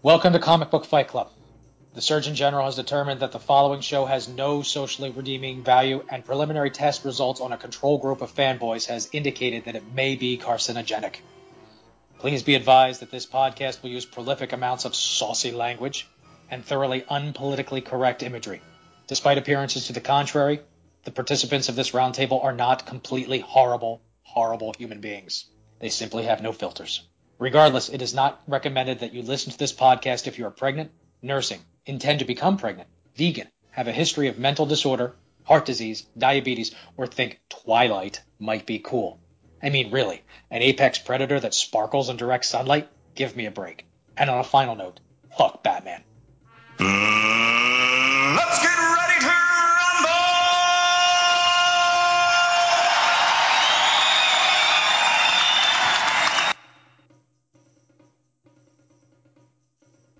Welcome to Comic Book Fight Club. The Surgeon General has determined that the following show has no socially redeeming value, and preliminary test results on a control group of fanboys has indicated that it may be carcinogenic. Please be advised that this podcast will use prolific amounts of saucy language and thoroughly unpolitically correct imagery. Despite appearances to the contrary, the participants of this roundtable are not completely horrible, horrible human beings. They simply have no filters. Regardless, it is not recommended that you listen to this podcast if you are pregnant, nursing, intend to become pregnant, vegan, have a history of mental disorder, heart disease, diabetes, or think Twilight might be cool. I mean, really, an apex predator that sparkles in direct sunlight? Give me a break. And on a final note, fuck Batman. Mm, let's get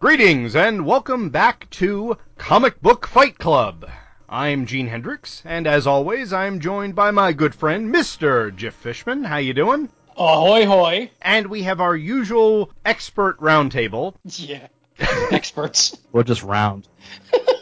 Greetings and welcome back to Comic Book Fight Club. I'm Gene Hendricks, and as always, I'm joined by my good friend Mr. Jeff Fishman. How you doing? Ahoy hoy! And we have our usual expert roundtable. Yeah. Experts. We're just round.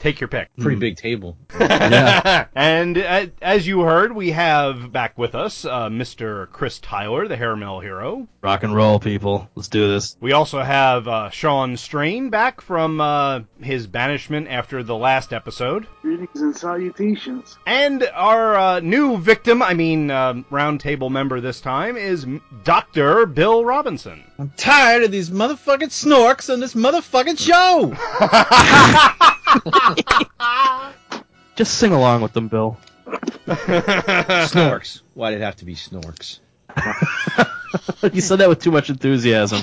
Take your pick. Pretty big table. Yeah. and uh, as you heard, we have back with us uh, Mr. Chris Tyler, the Hairmill hero. Rock and roll, people. Let's do this. We also have uh, Sean Strain back from uh, his banishment after the last episode. Greetings and salutations. And our uh, new victim, I mean, um, roundtable member this time, is Dr. Bill Robinson. I'm tired of these motherfucking snorks on this motherfucking show. Just sing along with them, Bill. Snorks. Why did it have to be snorks? you said that with too much enthusiasm.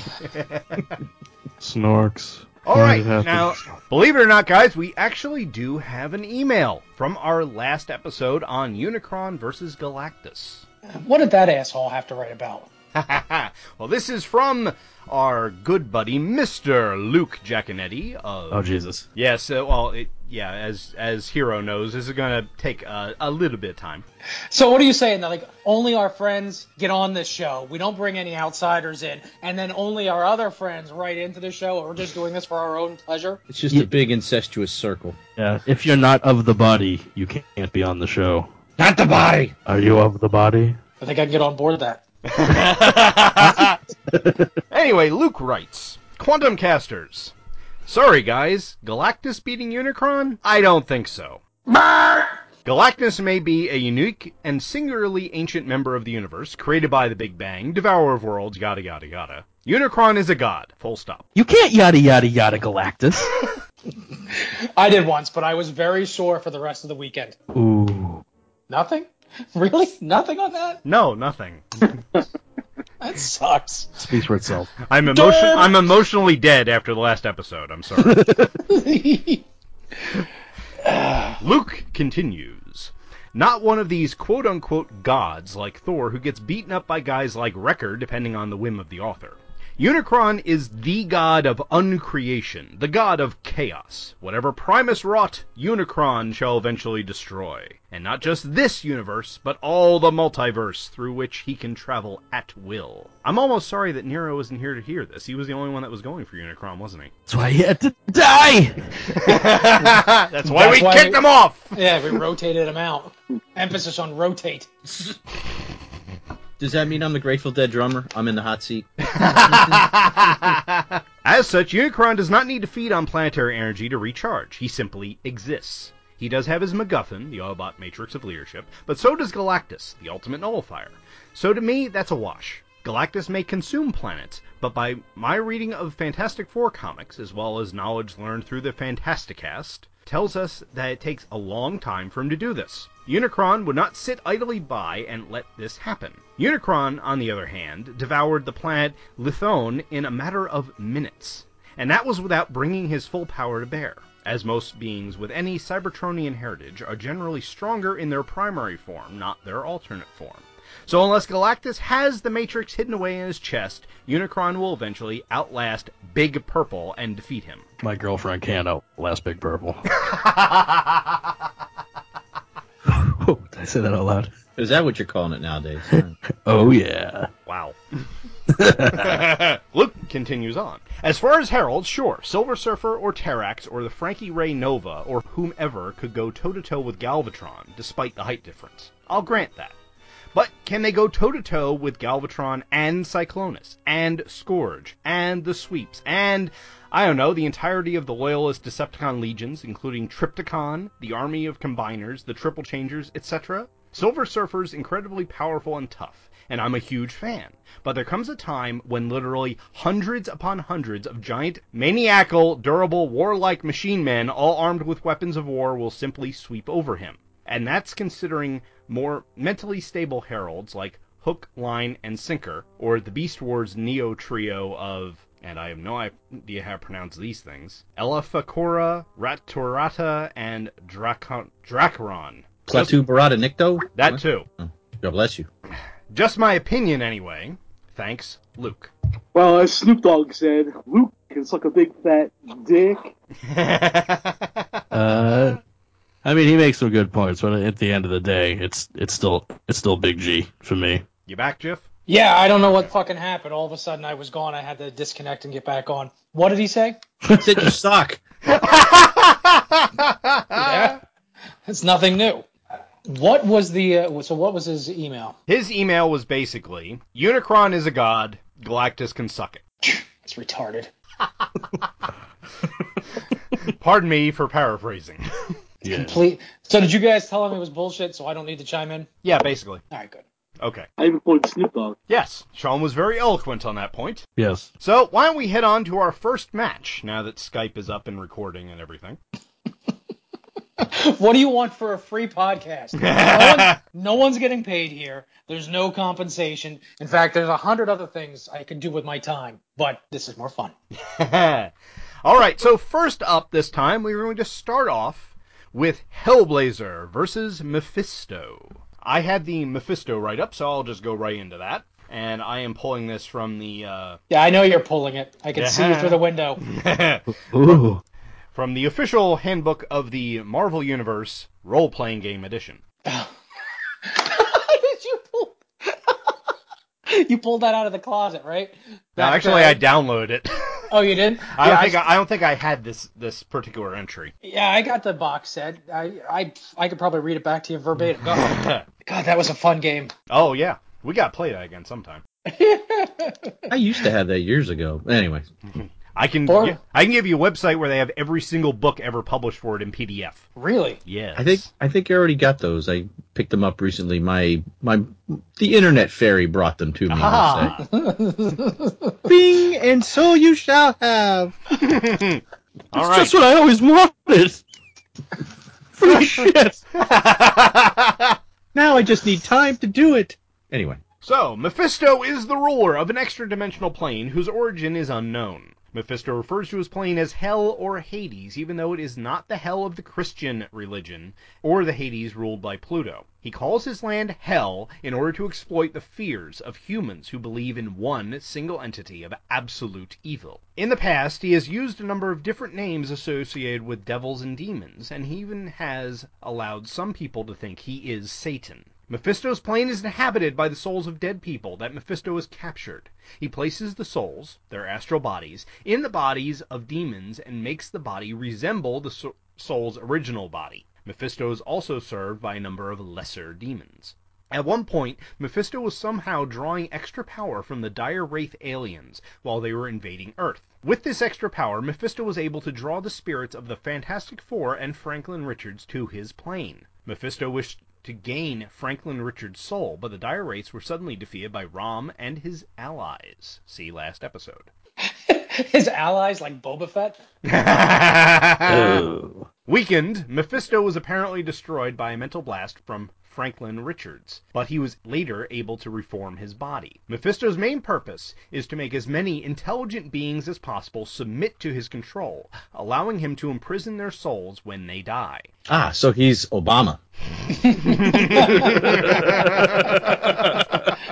Snorks. All right, Why did it have to now, believe it or not, guys, we actually do have an email from our last episode on Unicron versus Galactus. What did that asshole have to write about? well, this is from our good buddy, Mr. Luke Giaconetti of Oh Jesus. Yes, uh, well, it, yeah, as as Hero knows, this is going to take uh, a little bit of time. So what are you saying that like only our friends get on this show? We don't bring any outsiders in, and then only our other friends write into the show, and we're just doing this for our own pleasure? It's just Ye- a big incestuous circle. Yeah. If you're not of the body, you can't be on the show. Not the body. Are you of the body? I think I can get on board that. Anyway, Luke writes Quantum Casters. Sorry, guys. Galactus beating Unicron? I don't think so. Galactus may be a unique and singularly ancient member of the universe, created by the Big Bang, devourer of worlds, yada yada yada. Unicron is a god. Full stop. You can't yada yada yada Galactus. I did once, but I was very sore for the rest of the weekend. Ooh. Nothing? Really? Nothing on that? No, nothing. That sucks. Speaks for itself. I'm emotion. I'm emotionally dead after the last episode. I'm sorry. Luke continues. Not one of these quote unquote gods like Thor who gets beaten up by guys like Wrecker depending on the whim of the author. Unicron is the god of uncreation, the god of chaos. Whatever Primus wrought, Unicron shall eventually destroy. And not just this universe, but all the multiverse through which he can travel at will. I'm almost sorry that Nero isn't here to hear this. He was the only one that was going for Unicron, wasn't he? That's why he had to die. That's why That's we why kicked we- him off! yeah, we rotated him out. Emphasis on rotate. Does that mean I'm the Grateful Dead drummer? I'm in the hot seat. As such, Unicron does not need to feed on planetary energy to recharge. He simply exists. He does have his MacGuffin, the Autobot Matrix of Leadership, but so does Galactus, the ultimate nullifier. So to me, that's a wash. Galactus may consume planets, but by my reading of Fantastic Four comics, as well as knowledge learned through the Fantasticast, tells us that it takes a long time for him to do this. Unicron would not sit idly by and let this happen. Unicron, on the other hand, devoured the planet Lithone in a matter of minutes, and that was without bringing his full power to bear. As most beings with any Cybertronian heritage are generally stronger in their primary form, not their alternate form. So unless Galactus has the Matrix hidden away in his chest, Unicron will eventually outlast Big Purple and defeat him. My girlfriend can't outlast Big Purple. Oh, did I say that out loud? Is that what you're calling it nowadays? Oh yeah. Wow. Luke continues on. As far as heralds, sure, Silver Surfer or Terrax or the Frankie Raye Nova or whomever could go toe to toe with Galvatron, despite the height difference. I'll grant that. But can they go toe to toe with Galvatron and Cyclonus and Scourge and the Sweeps and I don't know the entirety of the Loyalist Decepticon legions, including Trypticon, the army of Combiners, the Triple Changers, etc.? Silver Surfer's incredibly powerful and tough, and I'm a huge fan. But there comes a time when literally hundreds upon hundreds of giant, maniacal, durable, warlike machine men, all armed with weapons of war, will simply sweep over him. And that's considering more mentally stable heralds like Hook, Line, and Sinker, or the Beast Wars Neo trio of, and I have no idea how to pronounce these things, Elefakora, Raturata, and Dracon- Dracaron. Klaatu Barada Nikto? That too. God bless you. Just my opinion, anyway. Thanks, Luke. Well, as Snoop Dogg said, Luke can suck a big fat dick. Uh, I mean, he makes some good points, but at the end of the day, it's it's still it's still Big G for me. you back, Jeff? Yeah, I don't know what fucking happened. All of a sudden, I was gone. I had to disconnect and get back on. What did he say? He Said you suck. Yeah, it's nothing new. What was the uh, so? What was his email? His email was basically Unicron is a god, Galactus can suck it. It's retarded. Pardon me for paraphrasing. Yeah. Complete. So did you guys tell him it was bullshit? So I don't need to chime in. yeah, basically. All right, good. Okay. I even quoted Snoop Dogg. Yes, Sean was very eloquent on that point. Yes. So why don't we head on to our first match now that Skype is up and recording and everything? What do you want for a free podcast? No, one, no one's getting paid here. There's no compensation. In fact, there's a hundred other things I could do with my time, but this is more fun. All right, so first up this time, we're going to start off with Hellblazer versus Mephisto. I had the Mephisto write up, so I'll just go right into that. And I am pulling this from the uh, Yeah, I know you're pulling it. I can see you through the window. Ooh. from the official handbook of the Marvel Universe role playing game edition. Did you pull? you pulled that out of the closet, right? Now, That, actually, uh, I downloaded it. Oh, you did? I yeah, don't think I, I don't think I had this this particular entry. Yeah, I got the box set. I I I could probably read it back to you verbatim. Go. God, that was a fun game. oh yeah, we got to play that again sometime. I used to have that years ago. Anyway, I can Or- gi- I can give you a website where they have every single book ever published for it in PDF. Really? Yes. I think I think I already got those. I picked them up recently. My my the internet fairy brought them to me. Ah. Bing, and so you shall have. All That's right. just what I always wanted. Free shit. Now I just need time to do it. Anyway, so, Mephisto is the ruler of an extra-dimensional plane whose origin is unknown. Mephisto refers to his plane as Hell or Hades, even though it is not the Hell of the Christian religion, or the Hades ruled by Pluto. He calls his land Hell in order to exploit the fears of humans who believe in one single entity of absolute evil. In the past, he has used a number of different names associated with devils and demons, and he even has allowed some people to think he is Satan. Mephisto's plane is inhabited by the souls of dead people that Mephisto has captured. He places the souls, their astral bodies, in the bodies of demons and makes the body resemble the soul's original body. Mephisto is also served by a number of lesser demons. At one point, Mephisto was somehow drawing extra power from the dire wraith aliens while they were invading Earth. With this extra power, Mephisto was able to draw the spirits of the Fantastic Four and Franklin Richards to his plane. Mephisto wished to gain Franklin Richards' soul, but the dire wraiths were suddenly defeated by Rom and his allies. See last episode. His allies like Boba Fett. Oh. Weakened, Mephisto was apparently destroyed by a mental blast from Franklin Richards, but he was later able to reform his body. Mephisto's main purpose is to make as many intelligent beings as possible submit to his control, allowing him to imprison their souls when they die. ah, so he's Obama.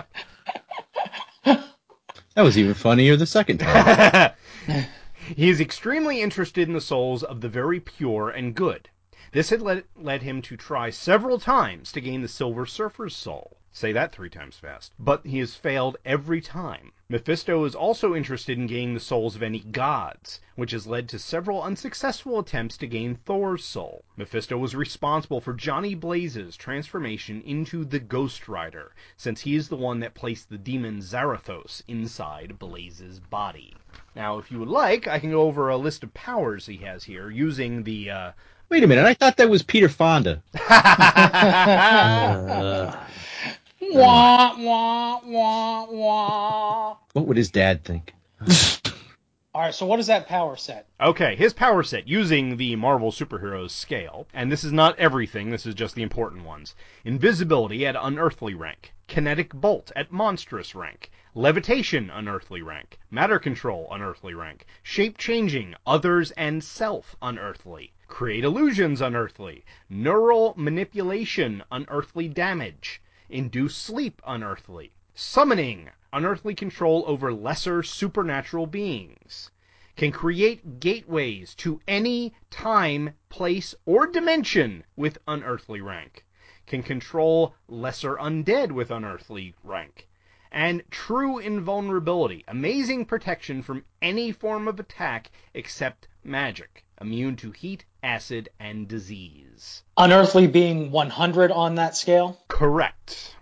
That was even funnier the second time. He is extremely interested in the souls of the very pure and good. This had led, him to try several times to gain the Silver Surfer's soul. Say that three times fast. But he has failed every time. Mephisto is also interested in gaining the souls of any gods, which has led to several unsuccessful attempts to gain Thor's soul. Mephisto was responsible for Johnny Blaze's transformation into the Ghost Rider, since he is the one that placed the demon Zarathos inside Blaze's body. Now, if you would like, I can go over a list of powers he has here using the uh, Wait a minute, I thought that was Peter Fonda. Uh, Wah, wah, wah, wah. What would his dad think? All right, so what is that power set? Okay, his power set using the Marvel superheroes scale, and this is not everything, this is just the important ones. Invisibility at unearthly rank, kinetic bolt at monstrous rank, levitation unearthly rank, matter control unearthly rank, shape changing, others and self unearthly, create illusions unearthly, neural manipulation unearthly damage, induce sleep unearthly, summoning unearthly control over lesser supernatural beings can create gateways to any time, place, or dimension with unearthly rank, can control lesser undead with unearthly rank, and true invulnerability, amazing protection from any form of attack except magic, immune to heat, acid, and disease. Unearthly being 100 on that scale. Correct.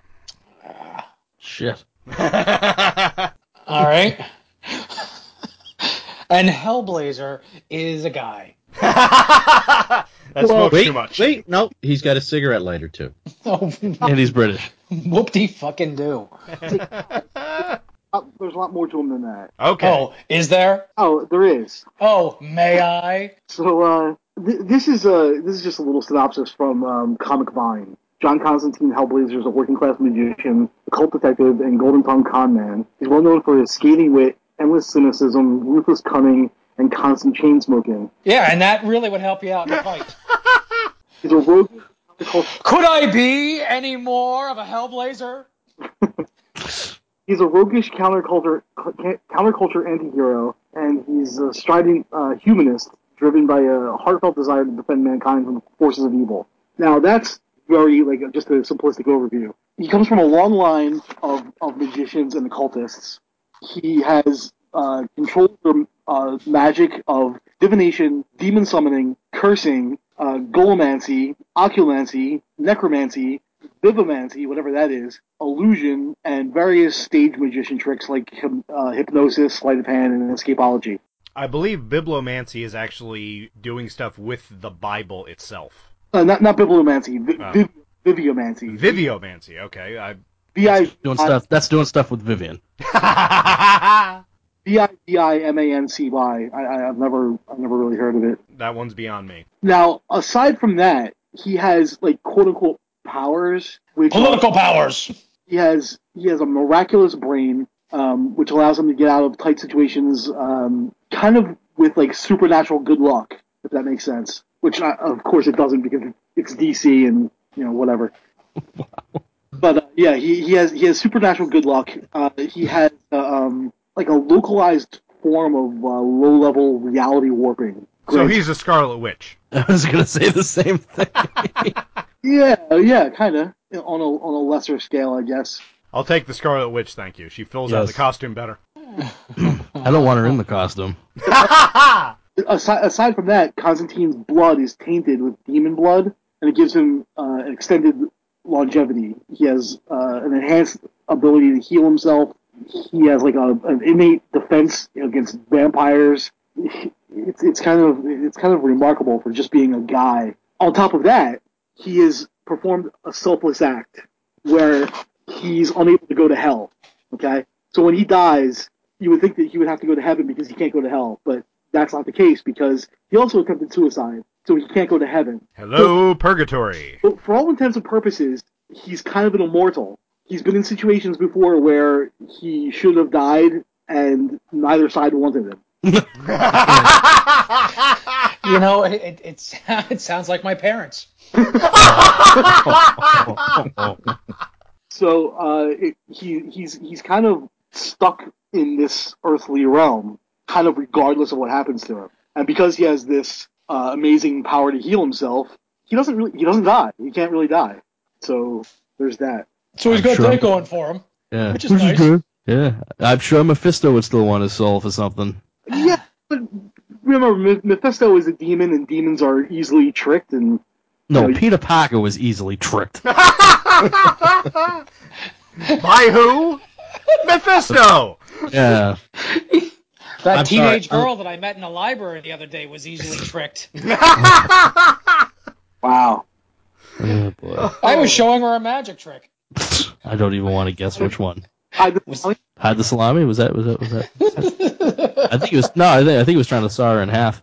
shit. All right. and Hellblazer is a guy. That's smokes wait, too much. wait, no, he's got a cigarette lighter too. Oh, And he's British. whoop-de fucking do. Uh, there's a lot more to him than that. Okay. Oh, is there? Oh, there is. Oh, may I? So uh, th- this is uh, this is just a little synopsis from um, Comic Vine. John Constantine Hellblazer is a working-class magician, occult detective, and golden tongue con man. He's well known for his scathing wit, endless cynicism, ruthless cunning, and constant chain smoking. Yeah, and that really would help you out in the fight. He's a rogue. Could I be any more of a Hellblazer? He's a roguish counterculture counterculture anti-hero, and he's a strident uh, humanist driven by a heartfelt desire to defend mankind from the forces of evil. Now that's very like just a simplistic overview. He comes from a long line of, of magicians and occultists. He has uh, control over uh, magic of divination, demon summoning, cursing, uh, golomancy, oculancy, necromancy, vivomancy, whatever that is, illusion, and various stage magician tricks like uh, hypnosis, sleight of hand, and escapology. I believe bibliomancy is actually doing stuff with the Bible itself. Uh, not not bibliomancy, vi- Oh. viv- viviomancy. Viviomancy, okay. I... V I Doing stuff. That's doing stuff with Vivian. that V I V I M A N C Y. I I- I've never I've never really heard of it. That one's beyond me. Now, aside from that, he has like quote unquote powers, which Political powers. he has he has a miraculous brain, um, which allows him to get out of tight situations, um, kind of with like supernatural good luck, if that makes sense. Which I, of course it doesn't because it's DC and you know whatever. But uh, yeah, he, he has he has supernatural good luck. Uh, he has uh, um, like a localized form of uh, low level reality warping. So he's a Scarlet Witch. I was gonna say the same thing. yeah yeah kind of on a on a lesser scale I guess. I'll take the Scarlet Witch, thank you. She fills out Yes. the costume better. I don't want her in the costume. aside, aside from that, Constantine's blood is tainted with demon blood, and it gives him uh, an extended longevity. He has uh, an enhanced ability to heal himself. He has like a, an innate defense against vampires. It's it's kind of it's kind of remarkable for just being a guy. On top of that, he has performed a selfless act where he's unable to go to hell. Okay, so when he dies, you would think that he would have to go to heaven because he can't go to hell, but that's not the case because he also attempted suicide, so he can't go to heaven. Hello, Purgatory. But for all intents and purposes, he's kind of an immortal. He's been in situations before where he should have died, and neither side wanted him. You know, it, it, it's, it sounds like my parents. So uh, it, he he's he's kind of stuck in this earthly realm, kind of regardless of what happens to him. And because he has this uh, amazing power to heal himself, he doesn't really he doesn't die. He can't really die. So there's that. So he's I'm got sure. that going for him. Yeah. Which is nice. good. Yeah, I'm sure Mephisto would still want his soul for something. Yeah, but remember, Mephisto is a demon, and demons are easily tricked. And No, No, Peter Parker was easily tricked. By who? Mephisto. Yeah. That I'm teenage sorry, girl that I met in the library the other day was easily tricked. wow, Oh boy. I was showing her a magic trick. I don't even want to guess which one. I, Hide the salami? Was that? Was that? Was that? I think it was. No, I think I think he was trying to saw her in half.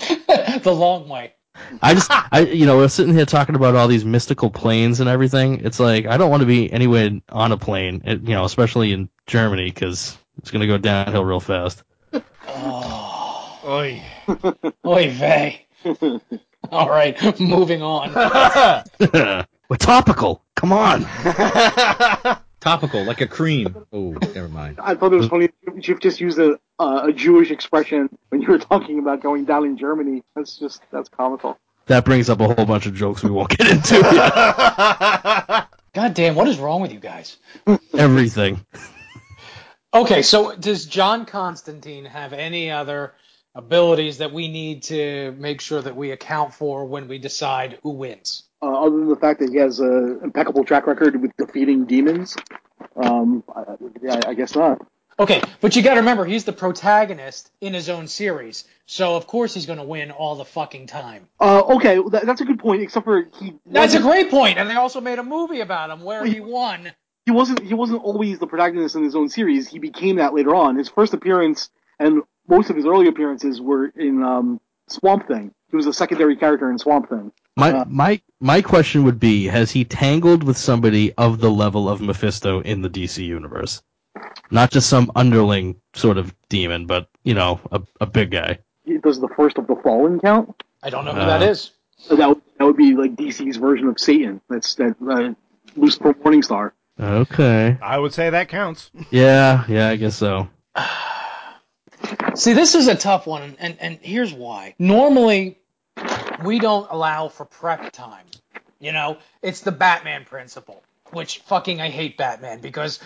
the long way. I just, I, you know, we're sitting here talking about all these mystical planes and everything. It's like I don't want to be anywhere on a plane, it- you know, especially in Germany because it's gonna go downhill real fast. Oh, Oy. oy vey. All right, moving on. we're topical. Come on. Topical, like a cream. Oh, never mind. I thought it was funny. You've just used a uh, a Jewish expression when you were talking about going down in Germany. That's just that's comical. That brings up a whole bunch of jokes we won't get into. God damn, what is wrong with you guys? Everything. Okay, so does John Constantine have any other abilities that we need to make sure that we account for when we decide who wins? Uh, other than the fact that he has an impeccable track record with defeating demons, um, I, yeah, I guess not. Okay, but you got to remember he's the protagonist in his own series, so of course he's going to win all the fucking time. Uh, okay, that, that's a good point. Except for he That's a great point, and they also made a movie about him where he won. he wasn't he wasn't always the protagonist in his own series. He became that later on. His first appearance and most of his early appearances were in um, Swamp Thing. He was a secondary character in Swamp Thing. My Uh, my my question would be: Has he tangled with somebody of the level of Mephisto in the DC universe? Not just some underling sort of demon, but you know, a, a big guy. Does the first of the Fallen count. I don't know who Uh, that is. So that would, that would be like DC's version of Satan. That's that uh, Lucifer Morningstar. Okay. I would say that counts. Yeah, yeah, I guess so. See, this is a tough one, and, and here's why. Normally, we don't allow for prep time. You know, it's the Batman principle, which fucking I hate Batman because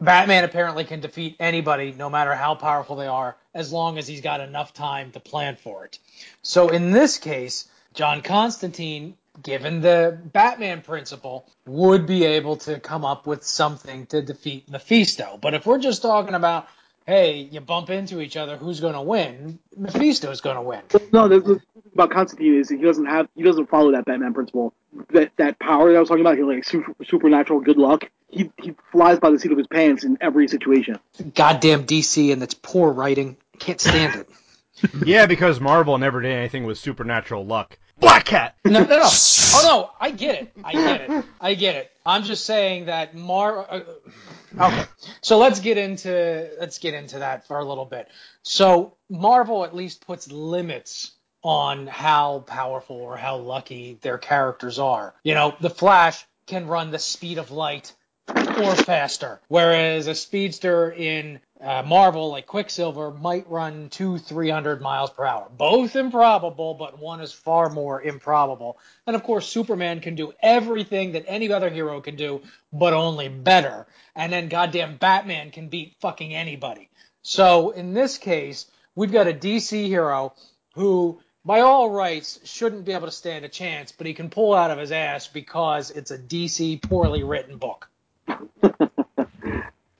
Batman apparently can defeat anybody, no matter how powerful they are, as long as he's got enough time to plan for it. So in this case, John Constantine, given the Batman principle, would be able to come up with something to defeat Mephisto. But if we're just talking about, hey, you bump into each other, who's going to win? Mephisto's going to win. No, the, the thing about Constantine is he doesn't have he doesn't follow that Batman principle. That that power that I was talking about, he like super, supernatural good luck. He he flies by the seat of his pants in every situation. Goddamn DC and its poor writing. Can't stand it. Yeah, because Marvel never did anything with supernatural luck. Black Cat. No, no, no. Oh no, I get it. I get it. I get it. I'm just saying that Mar. Uh, Okay, so let's get into let's get into that for a little bit. So Marvel at least puts limits on how powerful or how lucky their characters are. You know, the Flash can run the speed of light or faster, whereas a speedster in uh, Marvel, like Quicksilver, might run two, three hundred miles per hour. Both improbable, but one is far more improbable. And of course, Superman can do everything that any other hero can do, but only better. And then goddamn Batman can beat fucking anybody. So in this case, we've got a DC hero who, by all rights, shouldn't be able to stand a chance, but he can pull out of his ass because it's a DC poorly written book.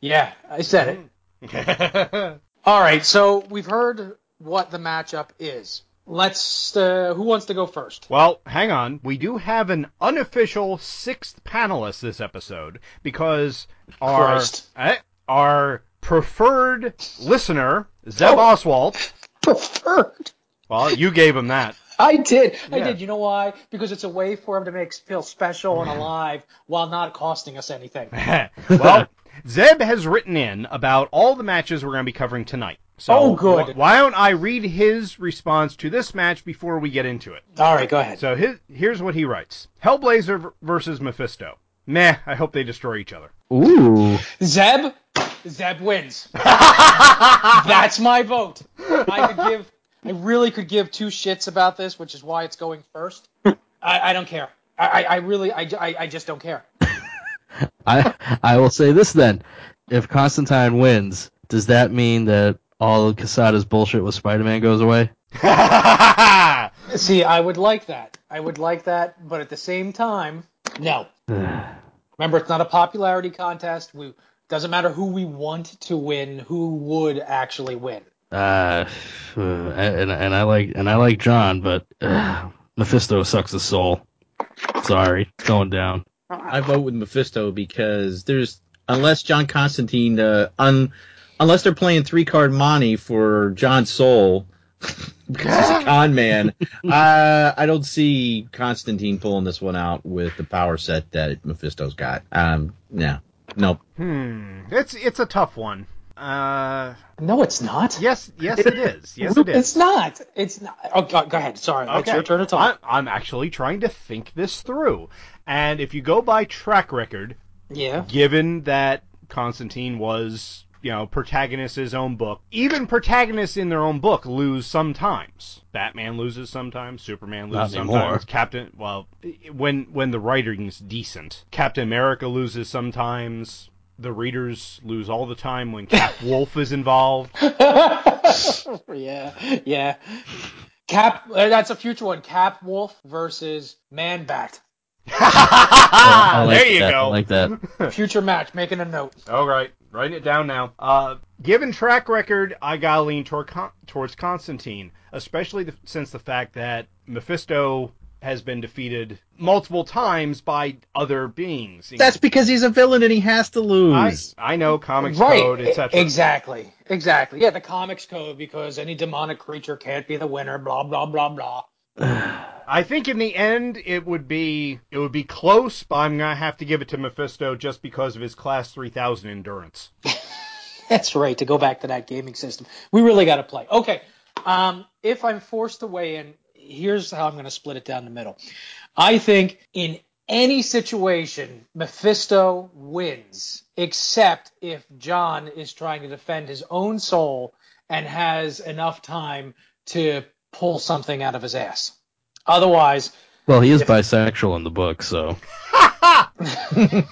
Yeah, I said it. All right, so we've heard what the matchup is. Let's. Uh, who wants to go first? Well, hang on. We do have an unofficial sixth panelist this episode because our Christ. eh, our preferred listener, Zeb Oh. Oswald. Preferred. Well, you gave him that. I did. I did. You know why? Because it's a way for him to make us feel special and alive while not costing us anything. well, Zeb has written in about all the matches we're going to be covering tonight. So Oh, good. wh- why don't I read his response to this match before we get into it? All right, go ahead. So his, here's what he writes: Hellblazer v- versus Mephisto. Meh. I hope they destroy each other. Ooh. Zeb. Zeb wins. That's my vote. I could give. I really could give two shits about this, which is why it's going first. I, I don't care. I, I I really, I, I, I just don't care. I I will say this then: if Constantine wins, does that mean that all of Quesada's bullshit with Spider-Man goes away? See, I would like that. I would like that, but at the same time, no. Remember, it's not a popularity contest. We doesn't matter who we want to win. Who would actually win? Uh, and and I like and I like John, but uh, Mephisto sucks his soul. Sorry, it's going down. I vote with Mephisto because there's unless John Constantine uh, un, unless they're playing three card Monty for John soul because he's a con man. uh, I don't see Constantine pulling this one out with the power set that Mephisto's got. Um, yeah, nope. Hmm. It's it's a tough one. Uh, No, it's not. yes, yes, it is. Yes, it is. It's not. It's not. Oh, go, go ahead. Sorry. It's your turn to talk. I, I'm actually trying to think this through. And if you go by track record, yeah. given that Constantine was, you know, protagonist in his own book, even protagonists in their own book lose sometimes. Batman loses sometimes, Superman loses anymore. sometimes, Captain, well, when when the writing's decent, Captain America loses sometimes. The readers lose all the time when Cap Wolf is involved. yeah. Yeah. Cap. uh, That's a future one. Cap Wolf versus Man Bat. I like there you that. go. I like that. Future match. Making a note. All right, writing it down now. Uh, given track record, I gotta lean toward Con- towards Constantine, especially the, since the fact that Mephisto has been defeated multiple times by other beings. That's because he's a villain and he has to I, lose. I know comics right. code, etc. Exactly. Exactly. Yeah. The comics code because any demonic creature can't be the winner. Blah blah blah blah. I think in the end it would be it would be close, but I'm gonna have to give it to Mephisto just because of his class 3000 endurance. That's right. To go back to that gaming system, we really got to play. Okay. Um, if I'm forced to weigh in, here's how I'm to split it down the middle. I think in any situation, Mephisto wins, except if John is trying to defend his own soul and has enough time to pull something out of his ass. Otherwise, Well, he is bisexual in the book, so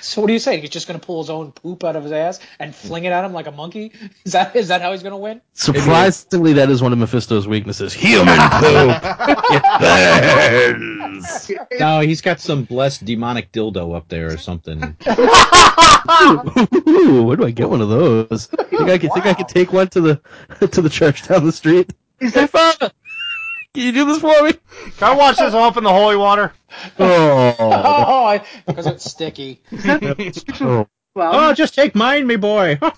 so what are you saying? He's just going to pull his own poop out of his ass and fling it at him like a monkey? Is that is that how he's going to win? surprisingly, that is one of Mephisto's weaknesses: human poop. it burns. No, he's got some blessed demonic dildo up there or something. Ooh, where do I get one of those? Think I could think I could take one to the to the church down the street. Is that Father, can you do this for me? Can I wash this off in the holy water? Oh, Oh, I, because it's sticky. oh. well? oh, just take mine, me boy.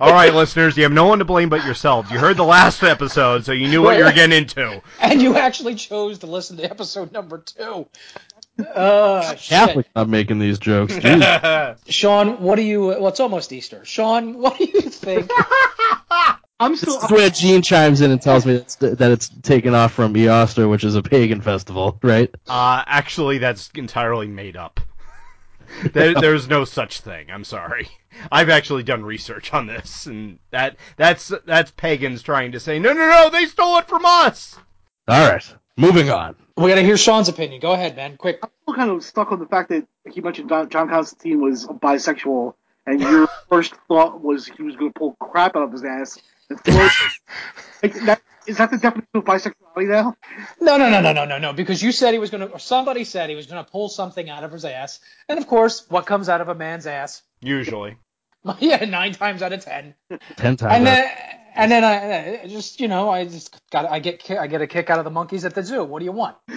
All right, listeners, you have no one to blame but yourselves. You heard the last episode, so you knew what you were getting into. And you actually chose to listen to episode number two. Uh, shit. Catholic not making these jokes. Jeez. Sean, what do you? Well, it's almost Easter. Sean, what do you think? I'm still. This is where Gene chimes in and tells me that's, that it's taken off from Easter, which is a pagan festival, right? Uh, actually, that's entirely made up. There, there's no such thing. I'm sorry. I've actually done research on this, and that that's that's pagans trying to say, no, no, no, they stole it from us. All right, moving on. we got to hear Sean's opinion. Go ahead, man. Quick. I'm still kind of stuck on the fact that he mentioned John, John Constantine was bisexual, and your first thought was he was going to pull crap out of his ass and throw it. like, that, is that the definition of bisexuality now? No, no, no, no, no, no, no. Because you said he was going to, or somebody said he was going to pull something out of his ass, and of course, what comes out of a man's ass? Usually. yeah, nine times out of ten. Ten times. And then, and then I I just, you know, I just got, I get, I get a kick out of the monkeys at the zoo. What do you want?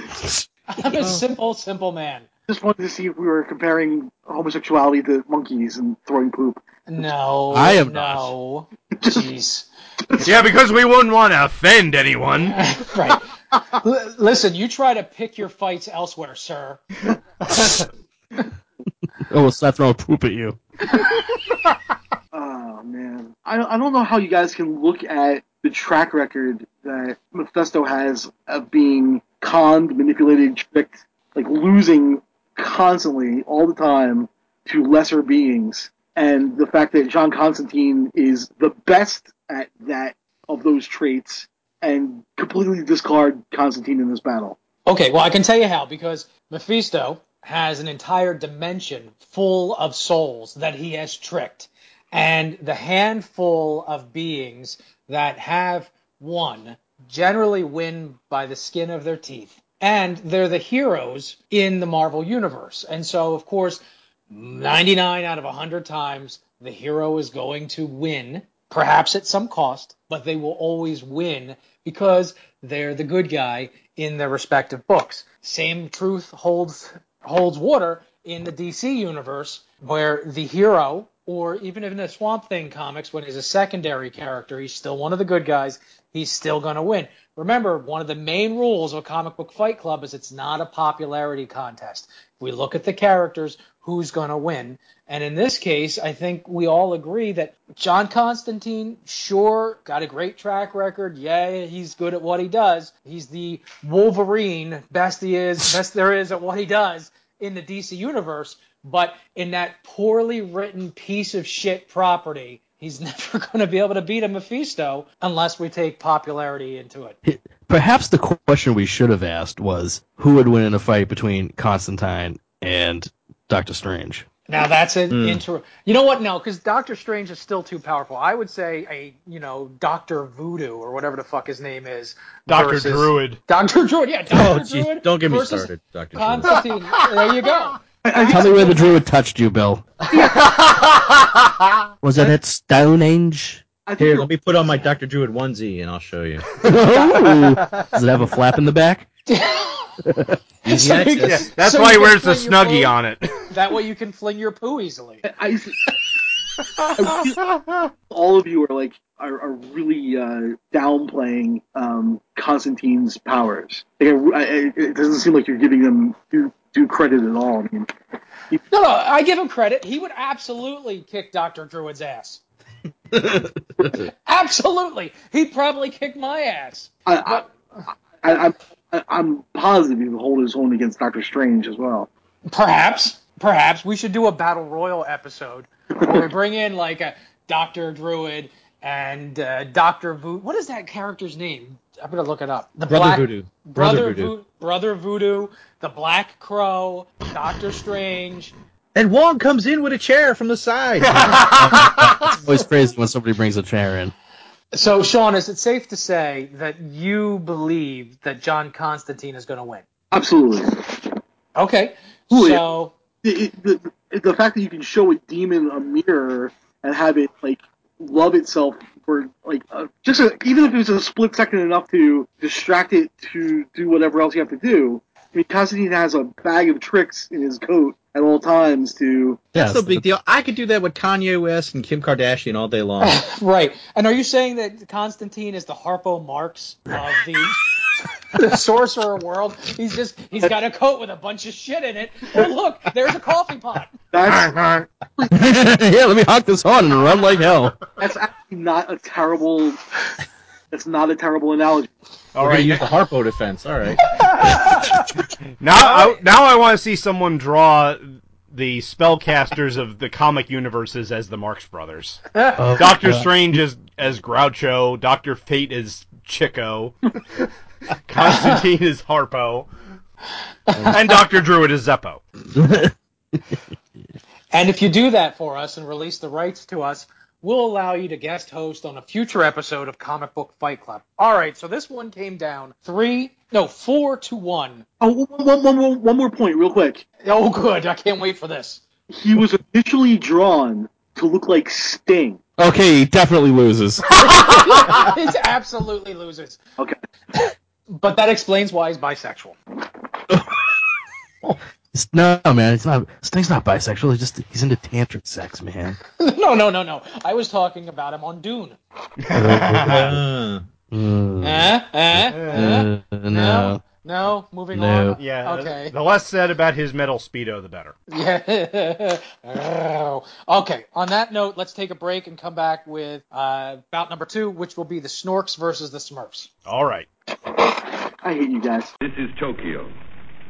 I'm a oh. simple, simple man. Just wanted to see if we were comparing homosexuality to monkeys and throwing poop. No, I am no. Jeez. Yeah, because we wouldn't want to offend anyone. right. L- listen, you try to pick your fights elsewhere, sir. oh, we'll start throwing poop at you. Oh man, I I don't know how you guys can look at the track record that Mephisto has of being conned, manipulated, tricked, like losing constantly all the time to lesser beings, and the fact that John Constantine is the best at that of those traits, and completely discard Constantine in this battle. Okay, well, I can tell you how because Mephisto has an entire dimension full of souls that he has tricked. And the handful of beings that have won generally win by the skin of their teeth. And they're the heroes in the Marvel Universe. And so, of course, 99 out of 100 times, the hero is going to win, perhaps at some cost, but they will always win because they're the good guy in their respective books. Same truth holds holds water in the DC universe, where the hero, or even in the Swamp Thing comics, when he's a secondary character, he's still one of the good guys. He's still going to win. Remember, one of the main rules of comic book fight club is it's not a popularity contest. We look at the characters, who's going to win? And in this case, I think we all agree that John Constantine, sure, got a great track record. Yeah, he's good at what he does. He's the Wolverine, best he is, best there is at what he does in the DC universe. But in that poorly written piece of shit property, he's never going to be able to beat a Mephisto unless we take popularity into it. Perhaps the question we should have asked was who would win in a fight between Constantine and Doctor Strange. Now that's an Hmm. inter. You know what? No, because Doctor Strange is still too powerful. I would say a you know Doctor Voodoo or whatever the fuck his name is. Doctor Druid. Doctor Druid. Yeah, Oh, Doctor geez. Don't get me started, Dr. Druid. Constantine. there you go. Tell me where the druid touched you, Bill. Was it at Stonehenge? I think Here, you're- let me put on my Dr. Druid onesie and I'll show you. Ooh. Does it have a flap in the back? Easy So you access. That's so why he can wears the fling your snuggie poo- on it. That way you can fling your poo easily. I, I- all of you are like are, are really uh, downplaying um, Constantine's powers. Like, I, I, it doesn't seem like you're giving them due, due credit at all. I mean, No, no, I give him credit. He would absolutely kick Doctor Druid's ass. absolutely, he'd probably kick my ass. I, I, I, I'm I- I'm positive he would hold his own against Doctor Strange as well. Perhaps, perhaps we should do a battle royal episode where we bring in like a Doctor Druid and uh, Doctor Voodoo. What is that character's name? I'm gonna look it up. The Brother Black- Voodoo. Brother, Brother Voodoo. Brother Voodoo. The Black Crow. Doctor Strange. And Wong comes in with a chair from the side. It's always crazy when somebody brings a chair in. So, Sean, is it safe to say that you believe that John Constantine is going to win? Absolutely. Okay. Ooh, yeah. so, the, the, the fact that you can show a demon a mirror and have it like love itself for like uh, just a, even if it was a split second enough to distract it to do whatever else you have to do. I mean, Constantine has a bag of tricks in his coat at all times to. That's Yeah, no big deal. I could do that with Kanye West and Kim Kardashian all day long. right. And are you saying that Constantine is the Harpo Marx of the, the sorcerer world? He's just, he's got a coat with a bunch of shit in it. Oh, look, there's a coffee pot. That's yeah, let me honk this on and run like hell. that's actually not a terrible. That's not a terrible analogy. All We're right, use the Harpo defense. All right. now I, now I want to see someone draw the spellcasters of the comic universes as the Marx Brothers. Oh, Doctor God. Strange is as Groucho. Doctor Fate is Chico. Constantine is Harpo. and Doctor Druid is Zeppo. And if you do that for us and release the rights to us, we'll allow you to guest host on a future episode of Comic Book Fight Club. All right, so this one came down three, no, four to one. Oh, one, one, one, more- one more point, real quick. Oh, good. I can't wait for this. He was initially drawn to look like Sting. Okay, he definitely loses. It absolutely loses. Okay. But that explains why he's bisexual. It's- no, man, it's not. Sting's not bisexual. He's just he's into tantric sex, man. no, no, no, no. I was talking about him on Dune. Uh, Mm. Eh? Eh? Eh? Uh, no. No? Moving No. on? Yeah. Okay. The less said about his metal speedo, the better. Yeah. Oh. okay. On that note, let's take a break and come back with uh, bout number two, which will be the Snorks versus the Smurfs. All right. I hate you guys. This is Tokyo,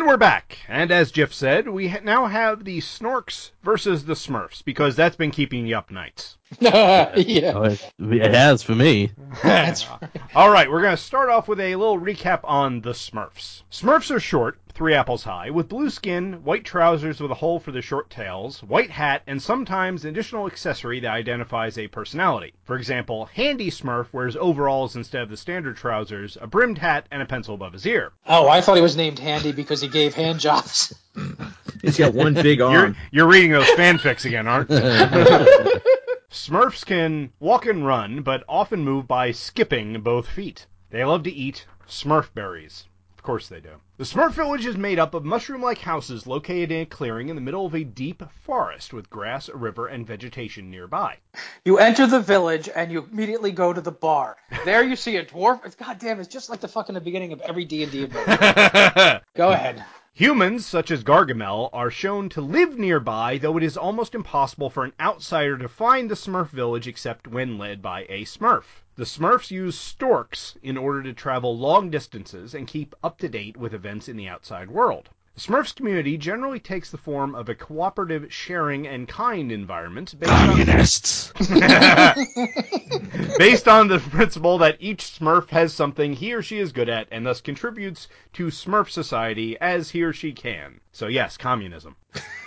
And we're back. And as Jeff said, we ha- now have the Snorks versus the Smurfs because that's been keeping you up nights. yeah. Oh, it, it has for me. That's right. All right, we're going to start off with a little recap on the Smurfs. Smurfs are short, three apples high, with blue skin, white trousers with a hole for the short tails, white hat, and sometimes an additional accessory that identifies a personality. For example, Handy Smurf wears overalls instead of the standard trousers, a brimmed hat, and a pencil above his ear. Oh, I thought he was named Handy because he gave hand jobs. He's got one big You're, arm. you're reading those fanfics again, aren't you? Smurfs can walk and run, but often move by skipping both feet. They love to eat Smurf berries. Of course they do. The Smurf village is made up of mushroom-like houses located in a clearing in the middle of a deep forest with grass, a river, and vegetation nearby. You enter the village and you immediately go to the bar. There you see a dwarf. It's goddamn. It's just like the fucking the beginning of every D and D adventure. Go ahead. Humans, such as Gargamel, are shown to live nearby, though it is almost impossible for an outsider to find the Smurf village except when led by a Smurf. The Smurfs use storks in order to travel long distances and keep up to date with events in the outside world. The Smurfs community generally takes the form of a cooperative, sharing, and kind environment based on, based on the principle that each Smurf has something he or she is good at and thus contributes to Smurf society as he or she can. So, yes, communism.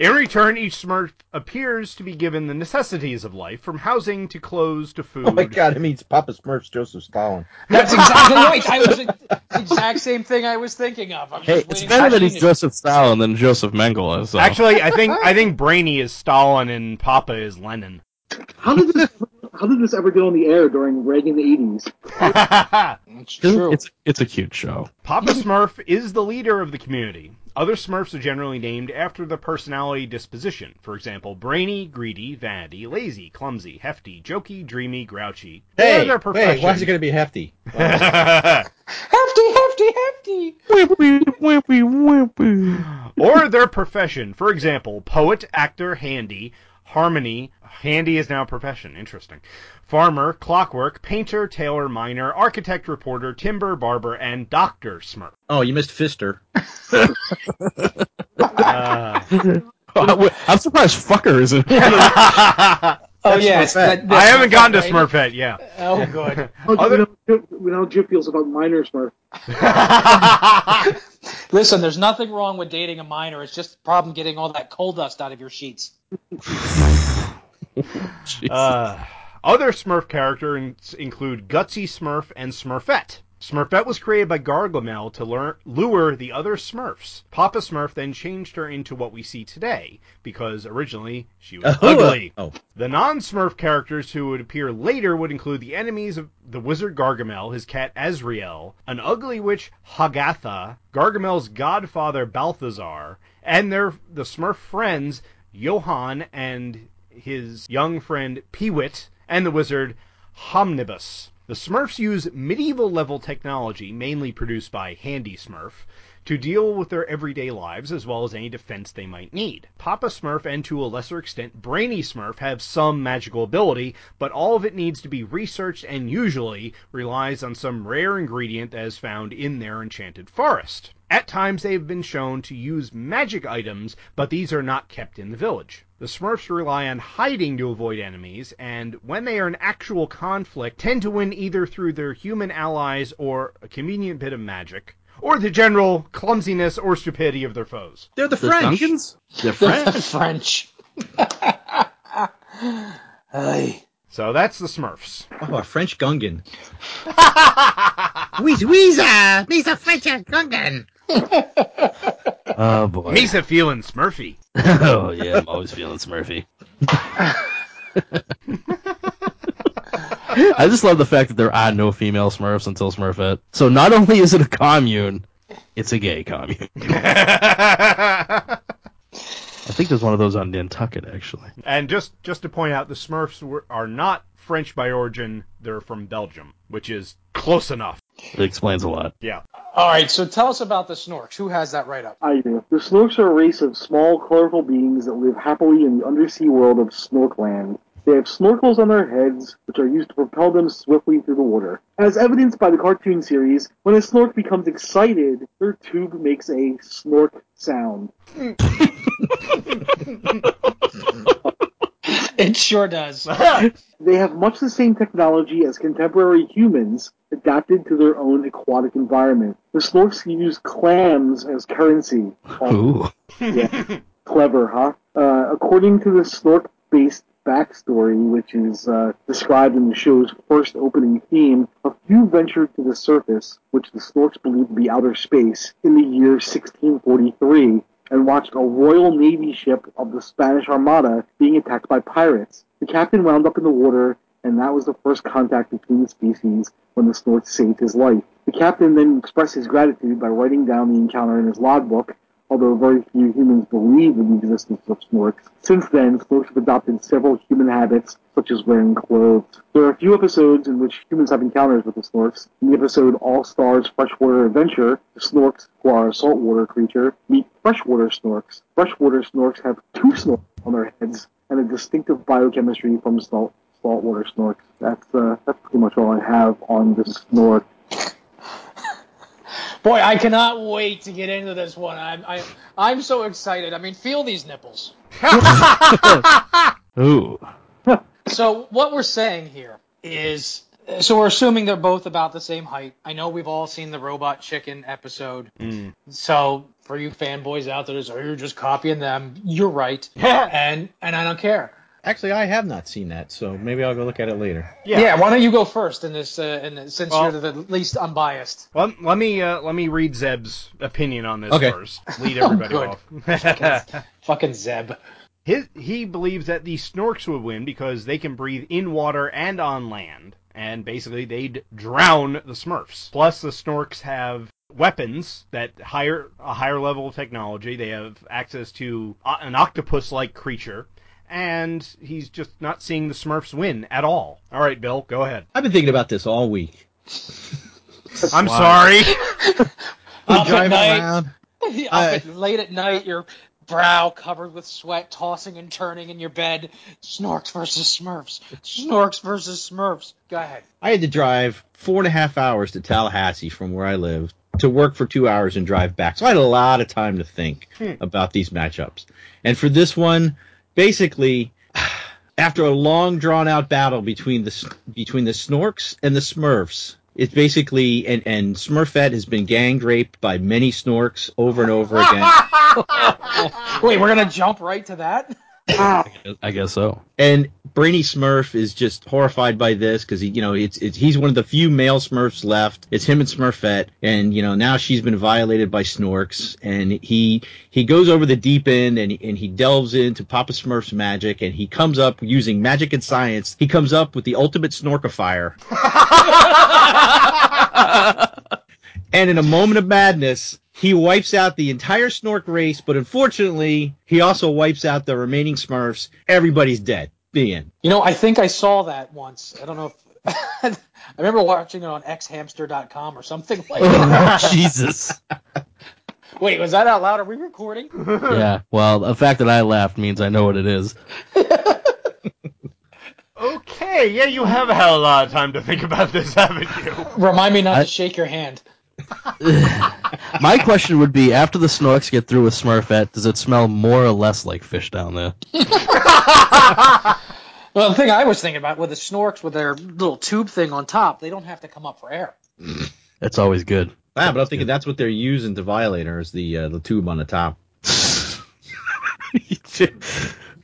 In return, each Smurf appears to be given the necessities of life, from housing to clothes to food. Oh my god, it means Papa Smurf's Joseph Stalin. That's exactly right. I was the exact same thing I was thinking of. I'm Hey, just it's better that he's genius. Joseph Stalin than Joseph Mengele. So. Actually, I think I think Brainy is Stalin and Papa is Lenin. How did this? how did this ever get on the air during Reagan the '80s? It's true. It's it's a cute show. Papa Smurf is the leader of the community. Other Smurfs are generally named after the personality disposition. For example, brainy, greedy, vanity, lazy, clumsy, hefty, jokey, dreamy, grouchy. Or Hey, their wait, why is it going to be hefty? hefty, hefty, hefty. Wimpy, wimpy, wimpy. or their profession. For example, poet, actor, handy, harmony. Handy is now a profession. Interesting. Farmer, clockwork, painter, tailor, miner, architect, reporter, timber, barber, and doctor Smurf. Oh, you missed Fister. Uh, I'm surprised fucker isn't. Oh yes, Smurfette. that- I haven't gotten to right? Smurfette yet. Oh good. Oh, Other- we know, we know how Jim feels about minor Smurf. Listen, there's nothing wrong with dating a minor. It's just a problem getting all that coal dust out of your sheets. Uh, other Smurf characters include Gutsy Smurf and Smurfette. Smurfette was created by Gargamel to lure, lure the other Smurfs. Papa Smurf then changed her into what we see today, because originally she was uh-huh. ugly. Oh, The non-Smurf characters who would appear later would include the enemies of the wizard Gargamel, his cat Azrael, an ugly witch Hagatha, Gargamel's godfather Balthazar, and their the Smurf friends Johann and his young friend Peewit, and the wizard Homnibus. The Smurfs use medieval level technology, mainly produced by Handy Smurf, to deal with their everyday lives as well as any defense they might need. Papa Smurf and to a lesser extent Brainy Smurf have some magical ability, but all of it needs to be researched and usually relies on some rare ingredient that is found in their enchanted forest. At times they have been shown to use magic items, but these are not kept in the village. The Smurfs rely on hiding to avoid enemies, and when they are in actual conflict, tend to win either through their human allies or a convenient bit of magic, or the general clumsiness or stupidity of their foes. They're the The French. Duncans? They're The French. Ay. So that's the Smurfs. Oh, a French Gungan. Weezer, Weezer, Weezer, French Gungan. Oh boy. Misa feeling Smurfy. oh yeah, I'm always feeling Smurfy. I just love the fact that there are no female Smurfs until Smurfette. So not only is it a commune, it's a gay commune. I think there's one of those on Nantucket actually. And just just to point out, the Smurfs were, are not French by origin; they're from Belgium, which is close enough. It explains a lot. Yeah. All right, so tell us about the Snorks. Who has that right up? I do. The Snorks are a race of small, colorful beings that live happily in the undersea world of Snorkland. They have snorkels on their heads, which are used to propel them swiftly through the water. As evidenced by the cartoon series, when a snork becomes excited, their tube makes a snork sound. It sure does. They have much the same technology as contemporary humans, adapted to their own aquatic environment. The snorks use clams as currency. Ooh. Yeah. Clever, huh? Uh, according to the snork based backstory, which is uh, described in the show's first opening theme, a few ventured to the surface, which the snorks believed to be outer space, in the year 1643, and watched a Royal Navy ship of the Spanish Armada being attacked by pirates. The captain wound up in the water, and that was the first contact between the species when the snork saved his life. The captain then expressed his gratitude by writing down the encounter in his logbook, although very few humans believe in the existence of snorks. Since then, snorks have adopted several human habits, such as wearing clothes. There are a few episodes in which humans have encounters with the snorks. In the episode Allstar's Freshwater Adventure, the snorks, who are a saltwater creature, meet freshwater snorks. Freshwater snorks have two snorks on their heads and a distinctive biochemistry from salt saltwater snorks. That's uh, that's pretty much all I have on the snork. Boy, I cannot wait to get into this one. I'm I, I'm so excited. I mean, feel these nipples. Ooh. So what we're saying here is, so we're assuming they're both about the same height. I know we've all seen the Robot Chicken episode. Mm. So for you fanboys out there, so you're just copying them. You're right, and and I don't care. Actually, I have not seen that, so maybe I'll go look at it later. Yeah. yeah why don't you go first in this? Uh, in this, since Well- you're the least unbiased. Well, let me uh, let me read Zeb's opinion on this Okay. first. Lead everybody good. off. Fucking Zeb. His, he believes that the Snorks would win because they can breathe in water and on land, and basically they'd drown the Smurfs. Plus, the Snorks have weapons that higher a higher level of technology. They have access to uh, an octopus-like creature, and he's just not seeing the Smurfs win at all. All right, Bill, go ahead. I've been thinking about this all week. I'm sorry. I'm Up at driving night. around. I- late at night, your brow covered with sweat, tossing and turning in your bed. Snorks versus Smurfs. Snorks versus Smurfs. Go ahead. I had to drive four and a half hours to Tallahassee from where I live to work for two hours and drive back. So I had a lot of time to think hmm. about these matchups. And for this one, basically, after a long drawn out battle between the between the Snorks and the Smurfs, it's basically and and Smurfette has been gang raped by many Snorks over and over again. Wait, we're gonna jump right to that. I guess so. and Brainy Smurf is just horrified by this because he, you know, it's, it's he's one of the few male Smurfs left. It's him and Smurfette, and you know now she's been violated by Snorks, and he he goes over the deep end and and he delves into Papa Smurf's magic, and he comes up using magic and science. He comes up with the ultimate Snorkifier. And in a moment of madness, he wipes out the entire Snork race, but unfortunately, he also wipes out the remaining Smurfs. Everybody's dead. The end. You know, I think I saw that once. I don't know if I remember watching it on xhamster.com or something like oh, that. Jesus. Wait, was that out loud? Are we recording? yeah. Well, the fact that I laughed means I know what it is. Okay, yeah, you have had a lot of time to think about this, haven't you? Remind me not I- to shake your hand. My question would be: After the Snorks get through with Smurfette, does it smell more or less like fish down there? Well, the thing I was thinking about with the snorks with their little tube thing on top, they don't have to come up for air. That's always good. Ah, but I'm thinking that's what they're using to violate her is the uh, the tube on the top.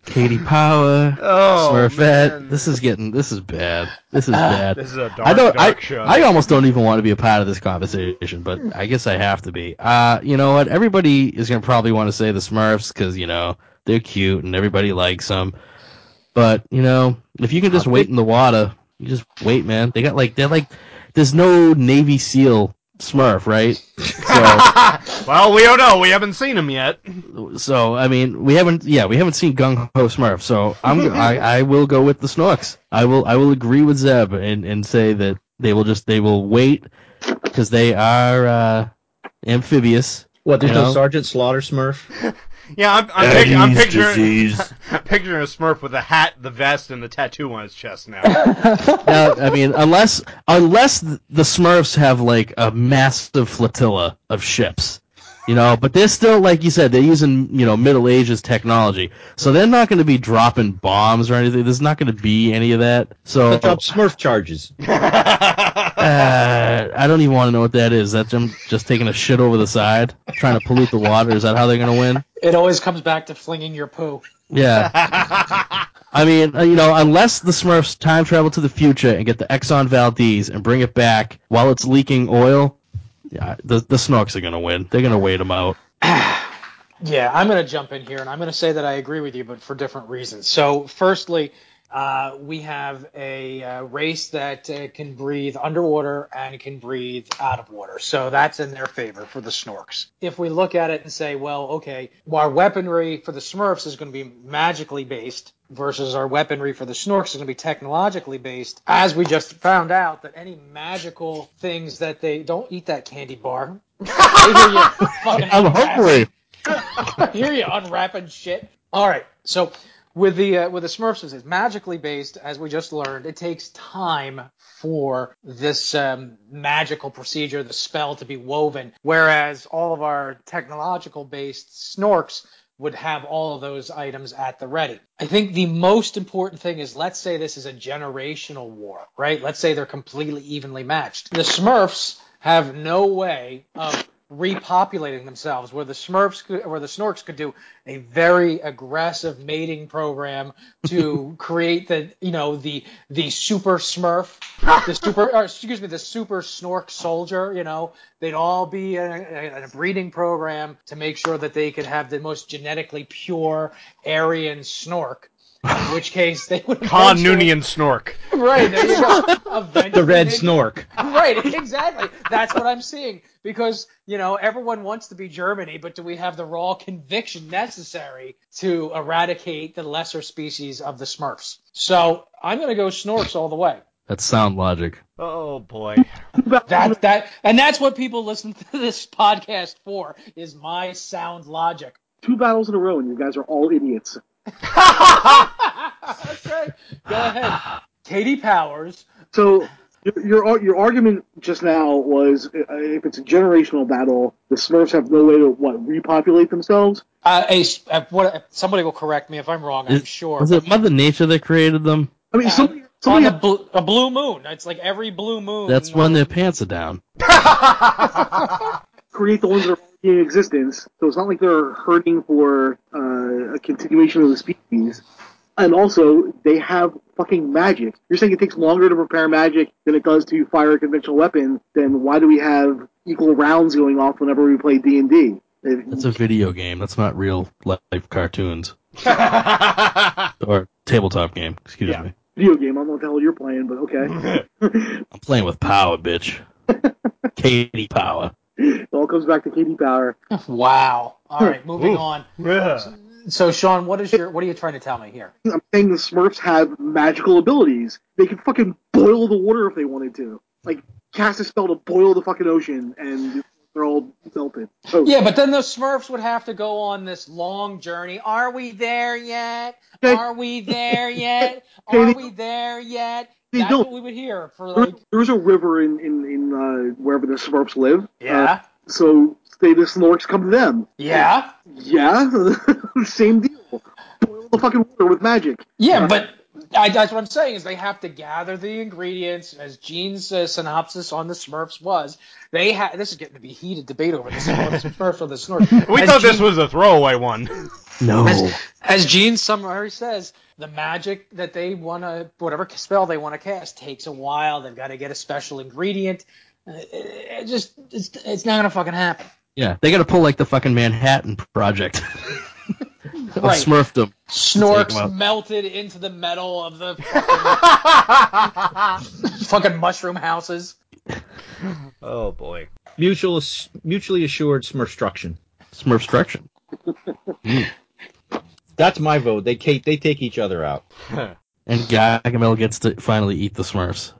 Katie Power, Oh, Smurfette. man. This is getting. This is bad. This is bad. This is a dark, I don't. I, dark show. I almost don't even want to be a part of this conversation, but I guess I have to be. Uh, you know what? Everybody is gonna probably want to say the Smurfs because you know they're cute and everybody likes them. But you know, if you can just wait in the water, you just wait, man. They got like they're like there's no Navy SEAL Smurf, right? So, well, we don't know. We haven't seen him yet. so I mean, we haven't. Yeah, we haven't seen Gung Ho Smurf. So I'm. I, I will go with the Snorks. I will. I will agree with Zeb and and say that they will just they will wait because they are uh, amphibious. What? There's You no know? Sergeant Slaughter Smurf. Yeah, I'm, I'm, pic- I'm picturing disease. I'm picturing a Smurf with a hat, the vest, and the tattoo on his chest now. now, I mean, unless unless the Smurfs have like a massive flotilla of ships, you know, but they're still like you said, they're using you know Middle Ages technology, so they're not going to be dropping bombs or anything. There's not going to be any of that. So drop Smurf charges. uh, I don't even want to know what that is. That's them just taking a shit over the side, trying to pollute the water. Is that how they're going to win? It always comes back to flinging your poo. Yeah. I mean, uh, you know, unless the Smurfs time travel to the future and get the Exxon Valdez and bring it back while it's leaking oil, yeah, the the Snorks are gonna win. They're gonna wait them out. Yeah, I'm going to jump in here and I'm going to say that I agree with you, but for different reasons. So, firstly, uh, we have a uh, race that uh, can breathe underwater and can breathe out of water. So that's in their favor for the Snorks. If we look at it and say, well, okay, well, our weaponry for the Smurfs is going to be magically based versus our weaponry for the Snorks is going to be technologically based, as we just found out that any magical things that they don't eat that candy bar. I hear you fucking I'm hungry. I hear you unwrapping shit. All right, so with the uh, with the Smurfs, it's magically based, as we just learned. It takes time for this um, magical procedure, the spell, to be woven. Whereas all of our technological based Snorks would have all of those items at the ready. I think the most important thing is let's say this is a generational war, right? Let's say they're completely evenly matched. The Smurfs have no way of repopulating themselves where the Smurfs could, where the Snorks could do a very aggressive mating program to create the you know the the super Smurf the super or excuse me the super Snork soldier you know. They'd all be in a, in a breeding program to make sure that they could have the most genetically pure Aryan Snork in which case they would Khan eventually- Noonien Snork. Right, there you go. The red they- snork. Right, exactly. That's what I'm seeing. Because, you know, everyone wants to be Germany, but do we have the raw conviction necessary to eradicate the lesser species of the Smurfs? So I'm gonna go Snorks all the way. That's sound logic. Oh boy. That that and that's what people listen to this podcast for, is my sound logic. Two battles in a row, and you guys are all idiots. okay. Go ahead. Katie Powers. So your your, your argument just now was uh, if it's a generational battle, the Smurfs have no way to what repopulate themselves. Uh, a, uh, what, somebody will correct me if I'm wrong, I'm Is- sure. Was it Mother Nature that created them? I mean, somebody, on somebody a, bl- a blue moon. It's like every blue moon. That's when their pants are down. create the ones that are in existence. So it's not like they're hurting for uh, a continuation of the species. And also, they have fucking magic. You're saying it takes longer to prepare magic than it does to fire a conventional weapon. Then why do we have equal rounds going off whenever we play D and D? That's a video game. That's not real life cartoons or tabletop game. Excuse Yeah. me. Video game. I don't know what the hell you're playing, but okay. I'm playing with power, bitch. Katie Power. it all comes back to Katie Power. Wow. All right, moving Ooh. on. Yeah. So, Sean, what is your what are you trying to tell me here? I'm saying the Smurfs have magical abilities. They can fucking boil the water if they wanted to. Like cast a spell to boil the fucking ocean, and They're all melted. Oh, Yeah, but then the Smurfs would have to go on this long journey. Are we there yet? Are we there yet? Are we there yet? That's what we would hear for like. there's a river in in, in uh, wherever the Smurfs live. Uh, Yeah. So say the Snorks come to them. Yeah. Yeah, same deal. Boil the fucking water with magic. Yeah, but I, that's what I'm saying is they have to gather the ingredients, as Gene's uh, synopsis on the Smurfs was. They ha- This is getting to be heated debate over this Smurfs or the Snorks. We As thought this was a throwaway one. No. As, as Gene summary says, the magic that they want to, whatever spell they want to cast, takes a while. They've got to get a special ingredient. It, it just, it's, it's not gonna fucking happen. Yeah, they got to pull like the fucking Manhattan Project of Right. Smurfdom. Take 'em out. Snorks melted into the metal of the fucking, fucking mushroom houses. oh boy. Mutual, mutually assured Smurfstruction. Smurfstruction. That's my vote. They take they take each other out. And Gargamel gets to finally eat the Smurfs.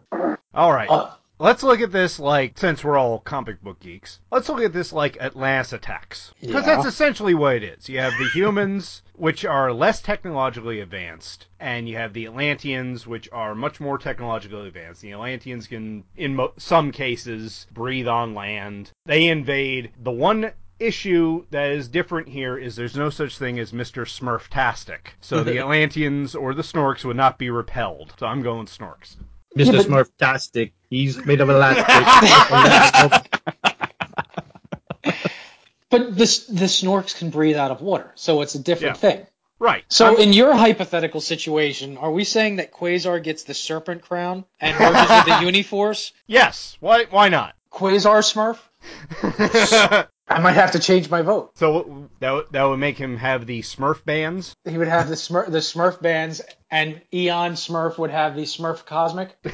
All right. Uh, Let's look at this like, since we're all comic book geeks, let's look at this like Atlantis attacks. Because Yeah. that's essentially what it is. You have the humans, which are less technologically advanced, and you have the Atlanteans, which are much more technologically advanced. The Atlanteans can, in mo- some cases, breathe on land. They invade. The one issue that is different here is there's no such thing as Mr. Smurftastic. So the Atlanteans or the Snorks would not be repelled. So I'm going Snorks. Mr. but- Smurftastic. He's made of elastic. but the the Snorks can breathe out of water, so it's a different Yeah. thing. Right. So, I'm- in your hypothetical situation, are we saying that Quasar gets the Serpent Crown and merges with the Uniforce? yes. Why? Why not? Quasar Smurf? I might have to change my vote. So that would- that would make him have the Smurf bands. He would have the Smurf, the Smurf bands, and Eon Smurf would have the Smurf Cosmic.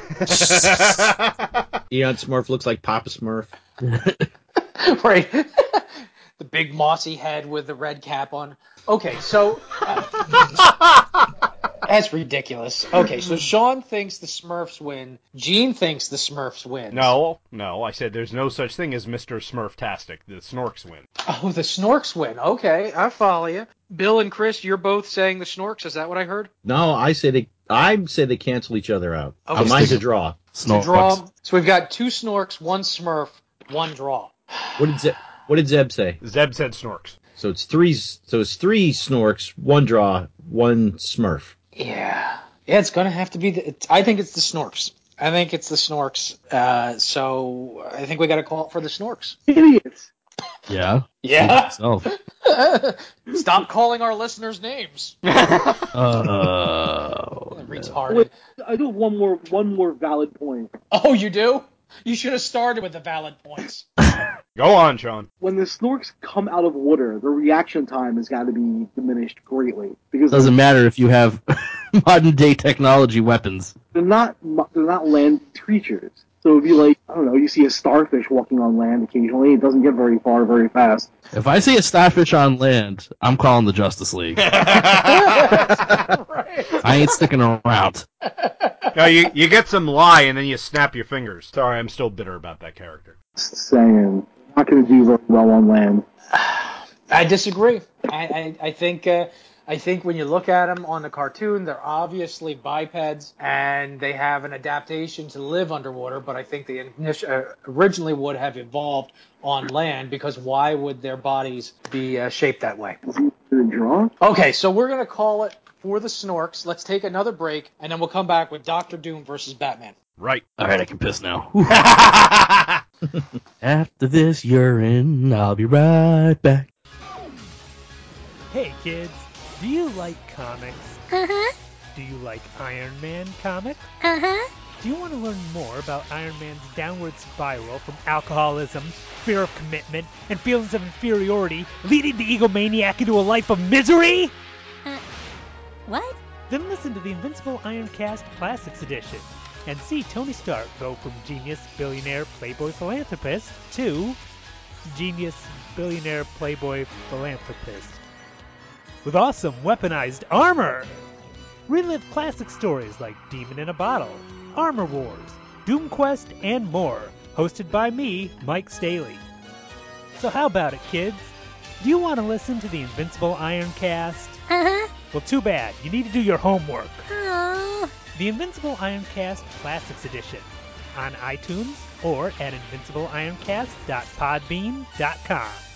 Eon Smurf looks like Papa Smurf. right. the big mossy head with the red cap on. Okay, so uh, that's ridiculous. Okay, so Sean thinks the Smurfs win. Gene thinks the Smurfs win. no, no. I said there's no such thing as Mr. Smurftastic. The Snorks win. Oh, the Snorks win. Okay, I follow you. Bill and Chris, you're both saying the Snorks. Is that what I heard? No, I say they. I say they cancel each other out. Okay. So mine's a draw. To Snorks. draw. So we've got two Snorks, one Smurf, one draw. What did Zeb, What did Zeb say? Zeb said Snorks. So it's three. So it's three Snorks, one draw, one Smurf. Yeah. Yeah, it's gonna have to be. The, I think it's the Snorks. I think it's the Snorks. Uh, so I think we got to call it for the Snorks. Idiots. Yeah. Yeah. Stop calling our listeners names. Oh. Retarded. Wait, I do have one more one more valid point. Oh, you do? You should have started with the valid points. Go on, Sean. When the Snorks come out of water, the reaction time has got to be diminished greatly because Doesn't matter if you have modern day technology weapons. they're not they're not land creatures. So it'd be like I don't know, you see a starfish walking on land occasionally. It doesn't get very far very fast. If I see a starfish on land, I'm calling the Justice League. I ain't sticking around. No, you you get some lie and then you snap your fingers. Sorry, I'm still bitter about that character. Just saying, not going to do very well on land. I disagree. I, I, I think uh, I think when you look at them on the cartoon, they're obviously bipeds and they have an adaptation to live underwater. But I think they init- uh, originally would have evolved on land because why would their bodies be uh, shaped that way? Is he going to draw? Okay, so we're gonna call it for the Snorks. Let's take another break and then we'll come back with Doctor Doom versus Batman. Right. All right, I can piss now. After this urine, I'll be right back. Hey kids, do you like comics? Uh-huh. Do you like Iron Man comics? Uh-huh. Do you want to learn more about Iron Man's downward spiral from alcoholism, fear of commitment, and feelings of inferiority, leading the egomaniac into a life of misery? Uh, What? Then listen to the Invincible Iron Cast Classics Edition and see Tony Stark go from genius, billionaire, playboy philanthropist to genius, billionaire, playboy philanthropist. With awesome weaponized armor! Relive classic stories like Demon in a Bottle, Armor Wars, Doom Quest, and more. Hosted by me, Mike Staley. So how about it, kids? Do you want to listen to the Invincible Ironcast? Uh-huh. Well, too bad. You need to do your homework. Oh. The Invincible Ironcast Classics Edition on iTunes or at invincibleironcast.podbean.com.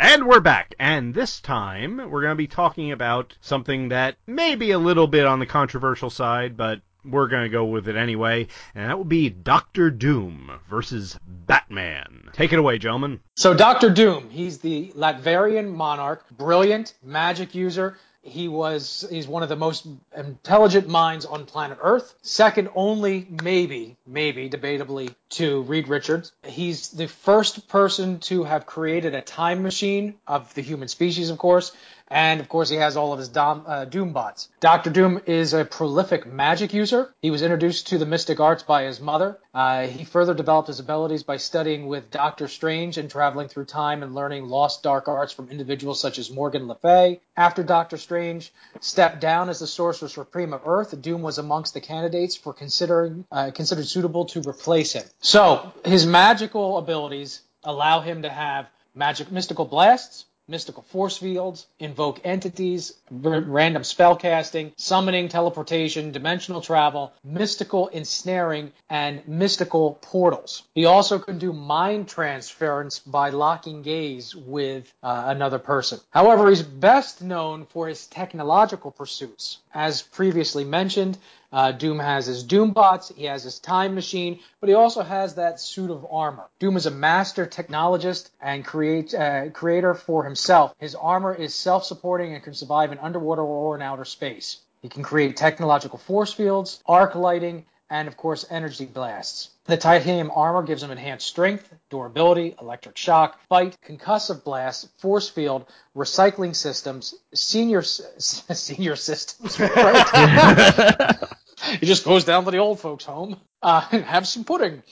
And we're back, and this time we're going to be talking about something that may be a little bit on the controversial side, but we're going to go with it anyway, and that would be Doctor Doom versus Batman. Take it away, gentlemen. So Doctor Doom, he's the Latverian monarch, brilliant magic user. He was he's one of the most intelligent minds on planet Earth, second only maybe maybe debatably to Reed Richards. He's the first person to have created a time machine of the human species, of course, and of course he has all of his Dom, uh, Doom bots. Doctor Doom is a prolific magic user. He was introduced to the mystic arts by his mother. Uh, he further developed his abilities by studying with Doctor Strange and traveling through time and learning lost dark arts from individuals such as Morgan Le Fay. After Doctor Strange stepped down as the Sorcerer Supreme of Earth, Doom was amongst the candidates for considering uh, considered suitable to replace him. So his magical abilities allow him to have magic mystical blasts, mystical force fields, invoke entities, r- random spell casting, summoning, teleportation, dimensional travel, mystical ensnaring, and mystical portals. He also can do mind transference by locking gaze with uh, another person. However, he's best known for his technological pursuits. As previously mentioned, uh, Doom has his Doombots, he has his time machine, but he also has that suit of armor. Doom is a master technologist and create, uh, creator for himself. His armor is self-supporting and can survive in underwater or in outer space. He can create technological force fields, arc lighting, and of course energy blasts. The titanium armor gives him enhanced strength, durability, electric shock, bite, concussive blast, force field, recycling systems, senior s- senior systems. Right? he just goes down to the old folks' home uh, and have some pudding.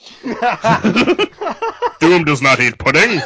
Doom does not eat pudding.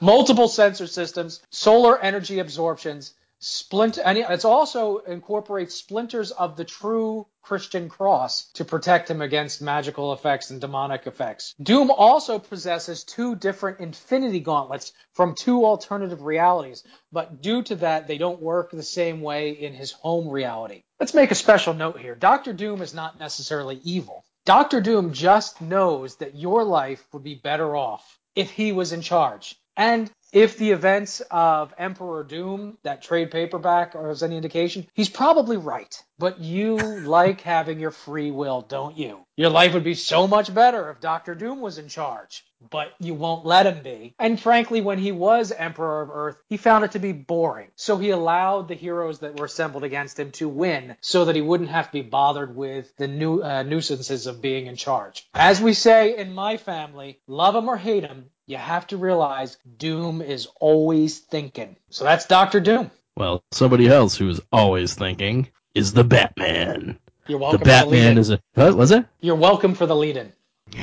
multiple sensor systems, solar energy absorptions, splint. And it also incorporates splinters of the true Christian cross to protect him against magical effects and demonic effects. Doom also possesses two different infinity gauntlets from two alternative realities, but due to that, they don't work the same way in his home reality. Let's make a special note here. Doctor Doom is not necessarily evil. Doctor Doom just knows that your life would be better off if he was in charge. And if the events of Emperor Doom, that trade paperback, are as any indication, he's probably right. But you like having your free will, don't you? Your life would be so much better if Doctor Doom was in charge. But you won't let him be. And frankly, when he was Emperor of Earth, he found it to be boring. So he allowed the heroes that were assembled against him to win so that he wouldn't have to be bothered with the nu- uh, nuisances of being in charge. As we say in my family, love him or hate him, you have to realize Doom is always thinking. So that's Doctor Doom. Well, somebody else who's always thinking is the Batman. You're The welcome. for the Batman lead-in. is a what was it? You're welcome for the lead-in.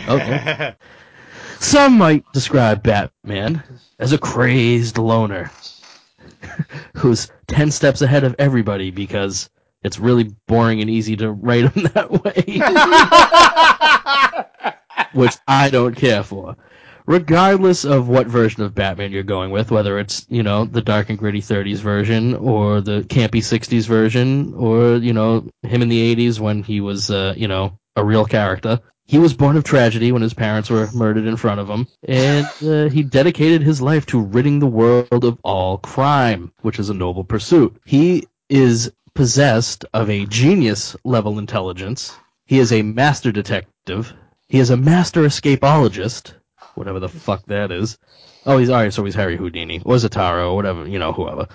Okay. Some might describe Batman as a crazed loner who's 10 steps ahead of everybody because it's really boring and easy to write him that way. Which I don't care for. Regardless of what version of Batman you're going with, whether it's, you know, the dark and gritty 30s version or the campy 60s version or, you know, him in the 80s when he was, uh, you know, a real character. He was born of tragedy when his parents were murdered in front of him, and uh, he dedicated his life to ridding the world of all crime, which is a noble pursuit. He is possessed of a genius level intelligence. He is a master detective. He is a master escapologist, whatever the fuck that is. Oh, he's alright, so he's Harry Houdini, or Zatara, or whatever, you know, whoever.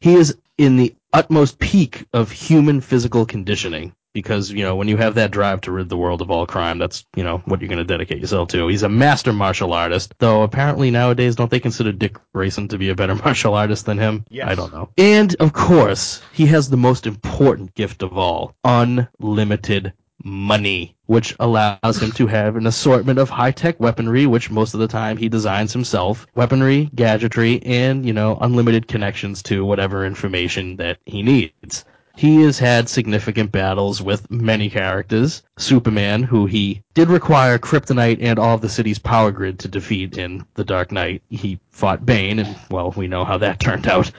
He is in the utmost peak of human physical conditioning because you know when you have that drive to rid the world of all crime that's you know what you're going to dedicate yourself to he's a master martial artist though apparently nowadays don't they consider dick grayson to be a better martial artist than him Yes. i don't know and of course he has the most important gift of all unlimited money which allows him to have an assortment of high-tech weaponry which most of the time he designs himself weaponry gadgetry and you know unlimited connections to whatever information that he needs he has had significant battles with many characters. Superman, who he did require kryptonite and all of the city's power grid to defeat in The Dark Knight. He fought Bane, and well, we know how that turned out.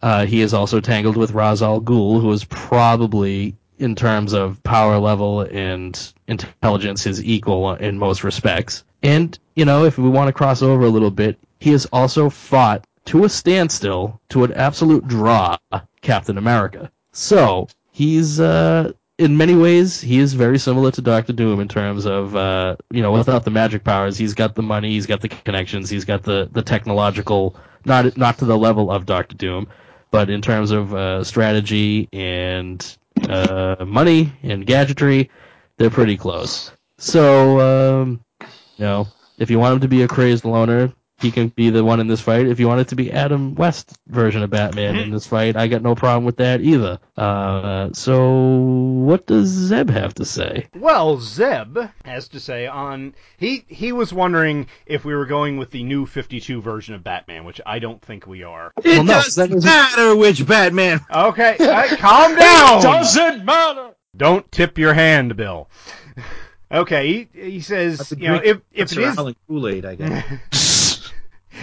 Uh, he is also tangled with Ra's al Ghul, who is probably, in terms of power level and intelligence, is equal in most respects. And, you know, if we want to cross over a little bit, he has also fought to a standstill, to an absolute draw, Captain America. So, he's, uh, in many ways, he is very similar to Doctor Doom in terms of, uh, you know, without the magic powers, he's got the money, he's got the connections, he's got the, the technological, not not to the level of Doctor Doom, but in terms of uh, strategy and uh, money and gadgetry, they're pretty close. So, um, you know, if you want him to be a crazed loner, he can be the one in this fight. If you want it to be Adam West version of Batman in this fight, I got no problem with that either. Uh, so, what does Zeb have to say? Well, Zeb has to say on he he was wondering if we were going with the new 52 version of Batman, which I don't think we are. It Well, no, doesn't that is- matter which Batman. Okay, all right, calm down. It Doesn't matter. Don't tip your hand, Bill. Okay, he, he says, you know, if if it is Kool Aid, I guess.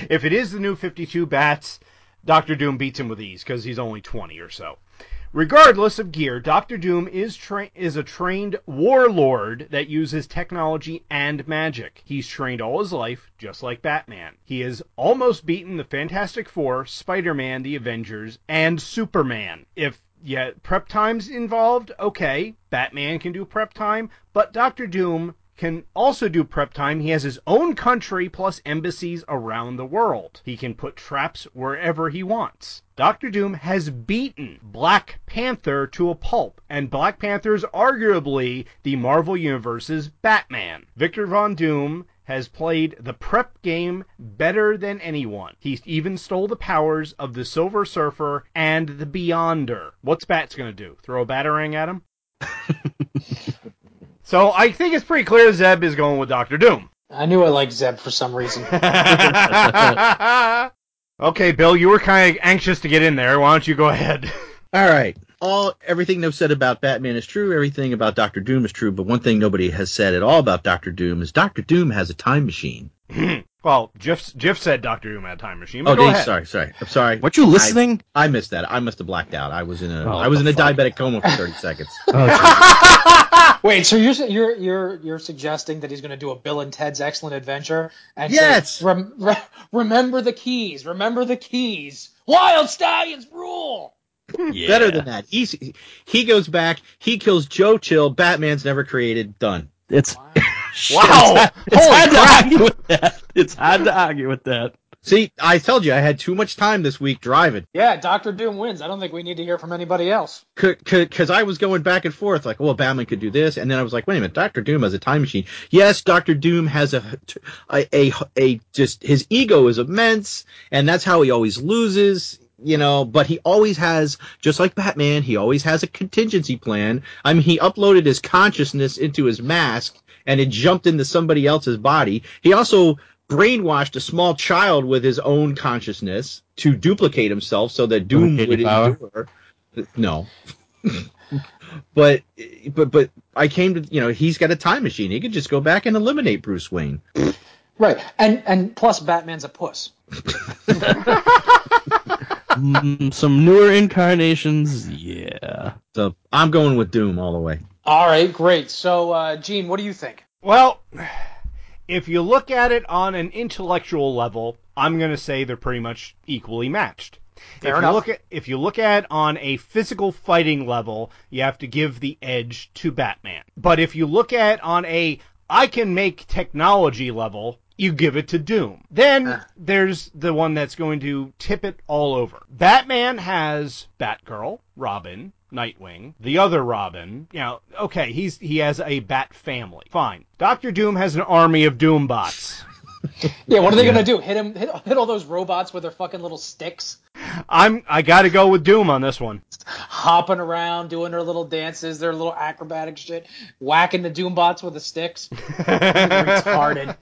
if it is the new 52 bats, Doctor Doom beats him with ease because he's only 20 or so. Regardless of gear, Doctor Doom is tra- is a trained warlord that uses technology and magic. He's trained all his life, just like Batman. He has almost beaten the Fantastic Four, Spider-Man, the Avengers, and Superman. If yeah, prep time's involved, okay, Batman can do prep time, but Doctor Doom can also do prep time. He has his own country plus embassies around the world. He can put traps wherever he wants. Doctor Doom has beaten Black Panther to a pulp, and Black Panther is arguably the Marvel Universe's Batman. Victor Von Doom has played the prep game better than anyone. He even stole the powers of the Silver Surfer and the Beyonder. What's Bats gonna do? Throw a batarang at him? so I think it's pretty clear Zeb is going with Doctor Doom. I knew I liked Zeb for some reason. okay, Bill, you were kind of anxious to get in there. Why don't you go ahead? All right. All everything they've said about Batman is true. Everything about Doctor Doom is true. But one thing nobody has said at all about Doctor Doom is Doctor Doom has a time machine. well, Jif, Jif said Doctor Doom had a time machine. Oh, But go dang, ahead. sorry, sorry. I'm sorry. Weren't you listening? I missed that. I must have blacked out. I was in a Oh, I was in a fuck. diabetic coma for 30 seconds. Oh, Wait, so you're you're you're you're suggesting that he's going to do a Bill and Ted's Excellent Adventure? And say, Yes! rem- re- remember the keys. Remember the keys. Wild stallions rule. yeah. Better than that. He's he goes back. He kills Joe Chill. Batman's never created. Done. It's Wow! It's Holy hard to argue with that. It's hard to argue with that. See, I told you I had too much time this week driving. Yeah, Doctor Doom wins. I don't think we need to hear from anybody else. because I was going back and forth, like, well, Batman could do this, and then I was like, wait a minute, Doctor Doom has a time machine. Yes, Doctor Doom has a, a, a, a, just his ego is immense, and that's how he always loses, you know. But he always has, just like Batman, he always has a contingency plan. I mean, he uploaded his consciousness into his mask, and it jumped into somebody else's body. He also brainwashed a small child with his own consciousness to duplicate himself so that Doom Duplicate would your power? endure. No. but but but I came to you know he's got a time machine. He could just go back and eliminate Bruce Wayne. Right, and and plus Batman's a puss. Mm, some newer incarnations, yeah. So I'm going with Doom all the way. All right, great. So, uh, Gene, what do you think? Well, if you look at it on an intellectual level, I'm going to say they're pretty much equally matched. Fair if enough. you look at if you look at on a physical fighting level, you have to give the edge to Batman. But if you look at on a I can make technology level, you give it to Doom. Then Ah. there's the one that's going to tip it all over. Batman has Batgirl, Robin, Nightwing, the other Robin. You know, okay, he's he has a Bat family. Fine. Doctor Doom has an army of Doombots. Yeah, what are they gonna do? Hit him? Hit, hit all those robots with their fucking little sticks, I'm I got to go with Doom on this one. hopping around, doing their little dances, their little acrobatic shit, whacking the Doombots with the sticks. Retarded.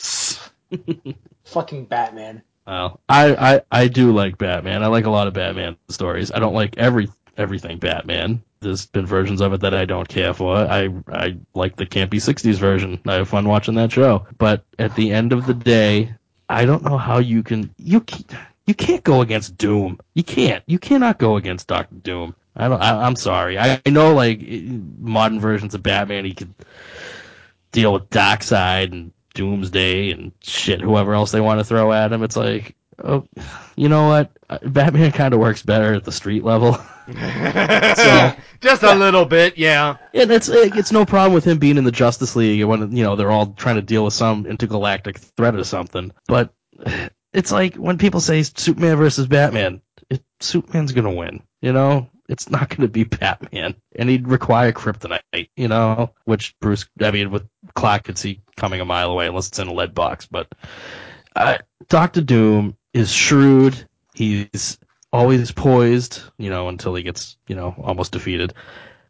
fucking Batman. Well, I, I, I do like Batman. I like a lot of Batman stories. I don't like every everything Batman. There's been versions of it that I don't care for. I I like the campy '60s version. I have fun watching that show. But at the end of the day, I don't know how you can you can't, you can't go against Doom. You can't. You cannot go against Doctor Doom. I don't. I, I'm sorry. I, I know like modern versions of Batman, he could deal with Darkseid and Doomsday and shit, whoever else they want to throw at him. It's like, oh, you know what? Batman kind of works better at the street level. so just a little bit, yeah. And it's it's no problem with him being in the Justice League when you know they're all trying to deal with some intergalactic threat or something. But it's like when people say Superman versus Batman, it, Superman's gonna win. You know, it's not gonna be Batman, and he'd require kryptonite. You know, which Bruce, I mean, with Clark could see coming a mile away unless it's in a lead box. But uh, Doctor Doom is shrewd. He's always poised, you know, until he gets, you know, almost defeated.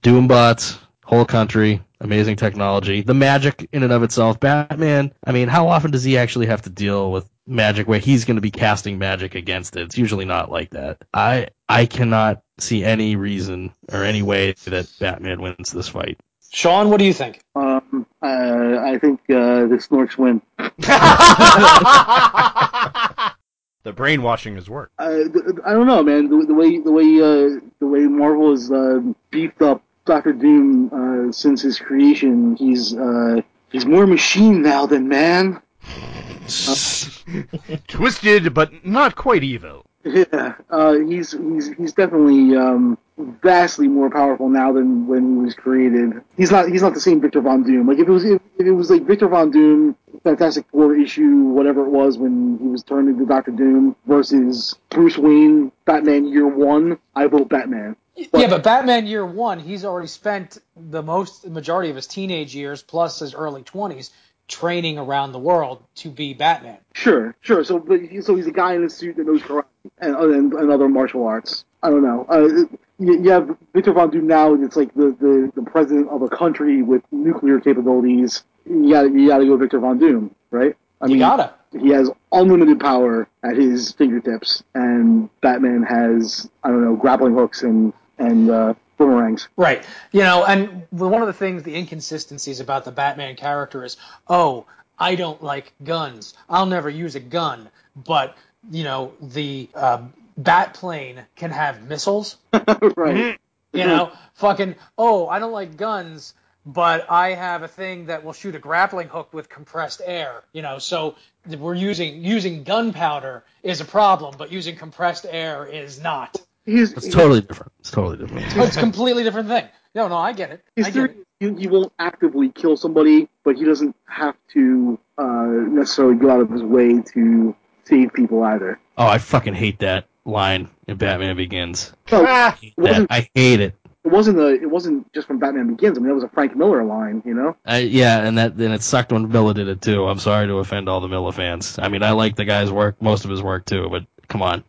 Doombots, whole country, amazing technology. The magic in and of itself, Batman, I mean, how often does he actually have to deal with magic where he's going to be casting magic against it? It's usually not like that. I I cannot see any reason or any way that Batman wins this fight. Sean, what do you think? Um, uh, I think uh, the Snorks win. the brainwashing has worked. Th- I don't know, man. The, the way the way uh, the way Marvel has uh, beefed up Doctor Doom uh, since his creation, he's uh, he's more machine now than man. Twisted, but not quite evil. Yeah, uh, he's he's he's definitely um, vastly more powerful now than when he was created. He's not he's not the same Victor Von Doom. Like if it was if, if it was like Victor Von Doom, Fantastic Four issue, whatever it was when he was turned into Doctor Doom versus Bruce Wayne, Batman Year One, I vote Batman. But, yeah, but Batman Year One, he's already spent the most majority of his teenage years plus his early twenties training around the world to be Batman. Sure, sure. So, but so he's a guy in a suit that knows karate and, and, and other martial arts. I don't know. Uh, you, you have Victor Von Doom now. It's like the, the, the president of a country with nuclear capabilities. You got you got to go Victor Von Doom, right? I you gotta. He has unlimited power at his fingertips, and Batman has I don't know grappling hooks and and uh, boomerangs. Right. You know, and one of the things, the inconsistencies about the Batman character is, oh, I don't like guns. I'll never use a gun. But, you know, the uh, bat plane can have missiles. right. You know, fucking, oh, I don't like guns, but I have a thing that will shoot a grappling hook with compressed air. You know, so we're using using gunpowder is a problem, but using compressed air is not. He's, it's totally different. It's totally different. it's a completely different thing. No, no, I get it. His I get it. He, he won't actively kill somebody, but he doesn't have to uh, necessarily go out of his way to save people either. Oh, I fucking hate that line in Batman Begins. No, I, hate. I hate it. It wasn't a. It wasn't just from Batman Begins. I mean, that was a Frank Miller line, you know. Uh, yeah, and that then it sucked when Miller did it too. I'm sorry to offend all the Miller fans. I mean, I like the guy's work, most of his work too, but come on.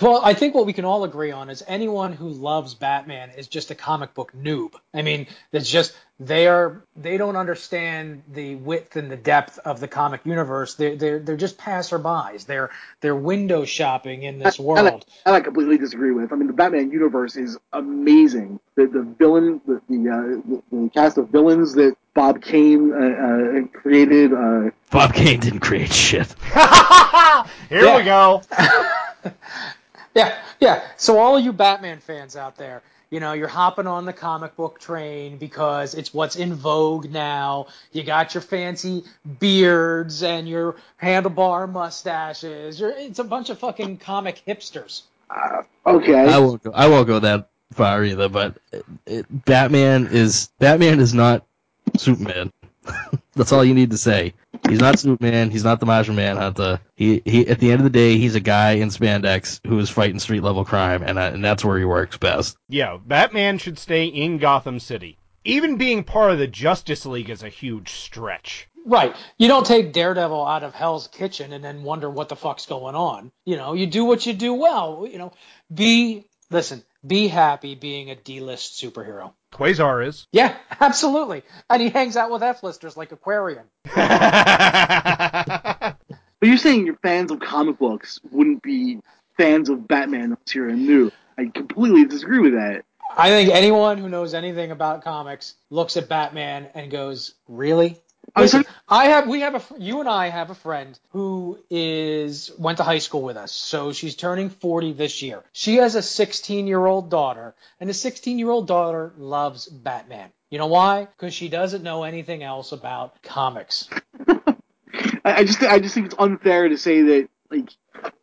Well, I think what we can all agree on is anyone who loves Batman is just a comic book noob. I mean, it's just they are they don't understand the width and the depth of the comic universe. They're they're they're just passerbys. They're they're window shopping in this world. I, I, I completely disagree with. I mean, the Batman universe is amazing. The the villain, the the, uh, the, the cast of villains that Bob Kane uh, uh, created. Uh, Bob Kane didn't create shit. Here we go. Yeah, yeah. So all you Batman fans out there, you know, you're hopping on the comic book train because it's what's in vogue now. You got your fancy beards and your handlebar mustaches. You're, it's a bunch of fucking comic hipsters. Uh, okay. I won't go. I won't go that far either. But it, it, Batman is Batman is not Superman. That's all you need to say. He's not Superman. He's not the Martian Manhunter. He he. At the end of the day, he's a guy in spandex who is fighting street level crime, and uh, and that's where he works best. Yeah, Batman should stay in Gotham City. Even being part of the Justice League is a huge stretch. Right. You don't take Daredevil out of Hell's Kitchen and then wonder what the fuck's going on. You know, you do what you do well. You know, be listen. Be happy being a D-list superhero. Quasar is. Yeah, absolutely. And he hangs out with F-listers like Aquarian. but you're saying your fans of comic books wouldn't be fans of Batman unless you're a new. I completely disagree with that. I think anyone who knows anything about comics looks at Batman and goes, "Really?" I was Listen, I have, we have a, you and I have a friend who is went to high school with us, so she's turning 40 this year. She has a 16 year old daughter, and the 16 year old daughter loves Batman. You know why? Because she doesn't know anything else about comics. I, I just I just think it's unfair to say that like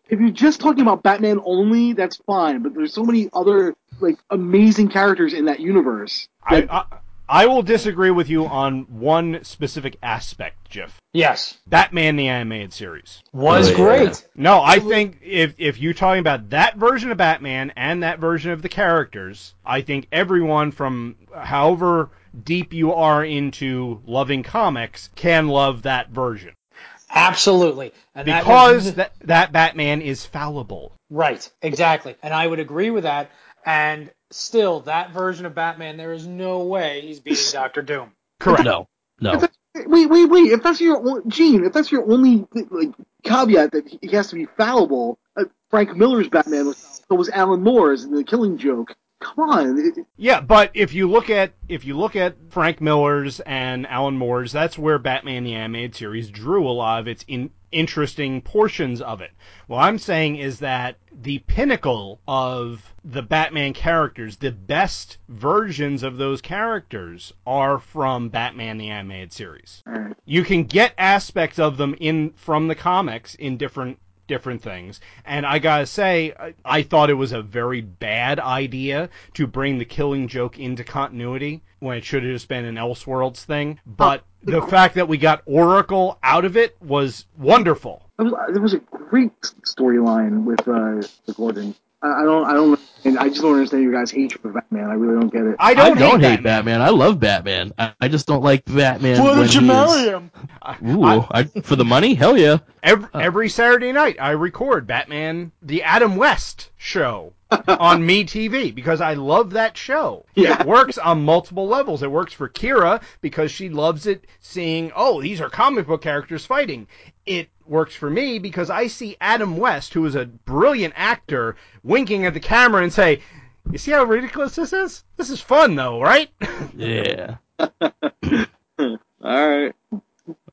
if you're just talking about Batman only, that's fine. But there's so many other like amazing characters in that universe. I, I I will disagree with you on one specific aspect, Jeff. Yes, Batman the animated series. was Oh, yeah. great. No, I think if if you're talking about that version of Batman and that version of the characters, I think everyone from however deep you are into loving comics can love that version Absolutely. And that because was- that that Batman is fallible. Right, exactly. And I would agree with that. And still, that version of Batman, there is no way he's beating Doctor Doom. Correct. No, no. Wait, wait, wait! If that's your on- Gene, if that's your only like caveat that he has to be fallible, uh, Frank Miller's Batman was so was Alan Moore's in the Killing Joke. Come on, Yeah, but if you look at if you look at Frank Miller's and Alan Moore's, that's where Batman the Animated Series drew a lot of its in, interesting portions of it. What I'm saying is that the pinnacle of the Batman characters, the best versions of those characters, are from Batman the Animated Series. Alright. You can get aspects of them in from the comics in different different things. And I gotta say, I, I thought it was a very bad idea to bring the Killing Joke into continuity when it should have just been an Elseworlds thing. But the fact that we got Oracle out of it was wonderful. There was, there was a great storyline with uh, with Gordon. I, I don't, I don't, and I just don't understand your guys' hatred for Batman. I really don't get it. I I don't, I don't, hate hate Batman. I love Batman. I, I just don't like Batman. Why when did you marry him? Ooh, I, for the money? Hell yeah. Every, every Saturday night, I record Batman, the Adam West show on Me TV because I love that show. Yeah. It works on multiple levels. It works for Kira because she loves it seeing, oh, these are comic book characters fighting. It works for me because I see Adam West, who is a brilliant actor, winking at the camera and say, you see how ridiculous this is? This is fun though, right? Yeah. All right.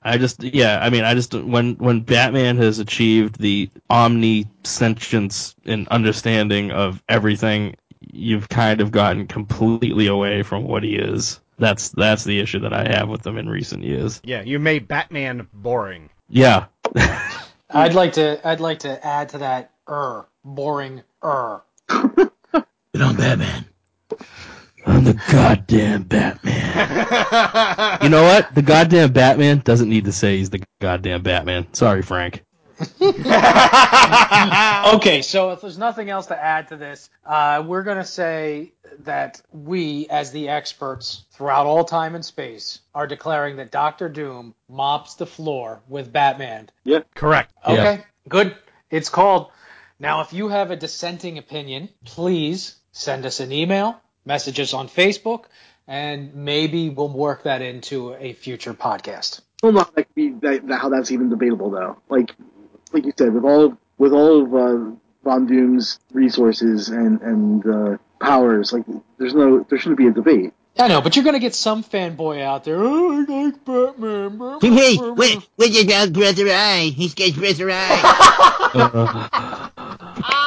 I just, yeah, I mean, I just, when, when Batman has achieved the omniscience and understanding of everything, you've kind of gotten completely away from what he is. That's, that's the issue that I have with them in recent years. yeah, you made Batman boring. Yeah. I'd like to, I'd like to add to that, er, boring, er. But I'm Batman. I'm the goddamn Batman. you know what? The goddamn Batman doesn't need to say he's the goddamn Batman. Sorry, Frank. Okay, so if there's nothing else to add to this, uh, we're going to say that we, as the experts throughout all time and space, are declaring that Doctor Doom mops the floor with Batman. Yeah, correct. Okay, good. It's called. Now, if you have a dissenting opinion, please send us an email, message us on Facebook, and maybe we'll work that into a future podcast. I don't know how that be that, that- how that's even debatable though. Like, like you said, with all with all of uh, Von Doom's resources and and uh, powers, like there's no there shouldn't be a debate. I know, but you're going to get some fanboy out there. Oh, I like Batman. Batman, Hey, Batman." wait, wait about Brother Eye? He's got Brother Eye.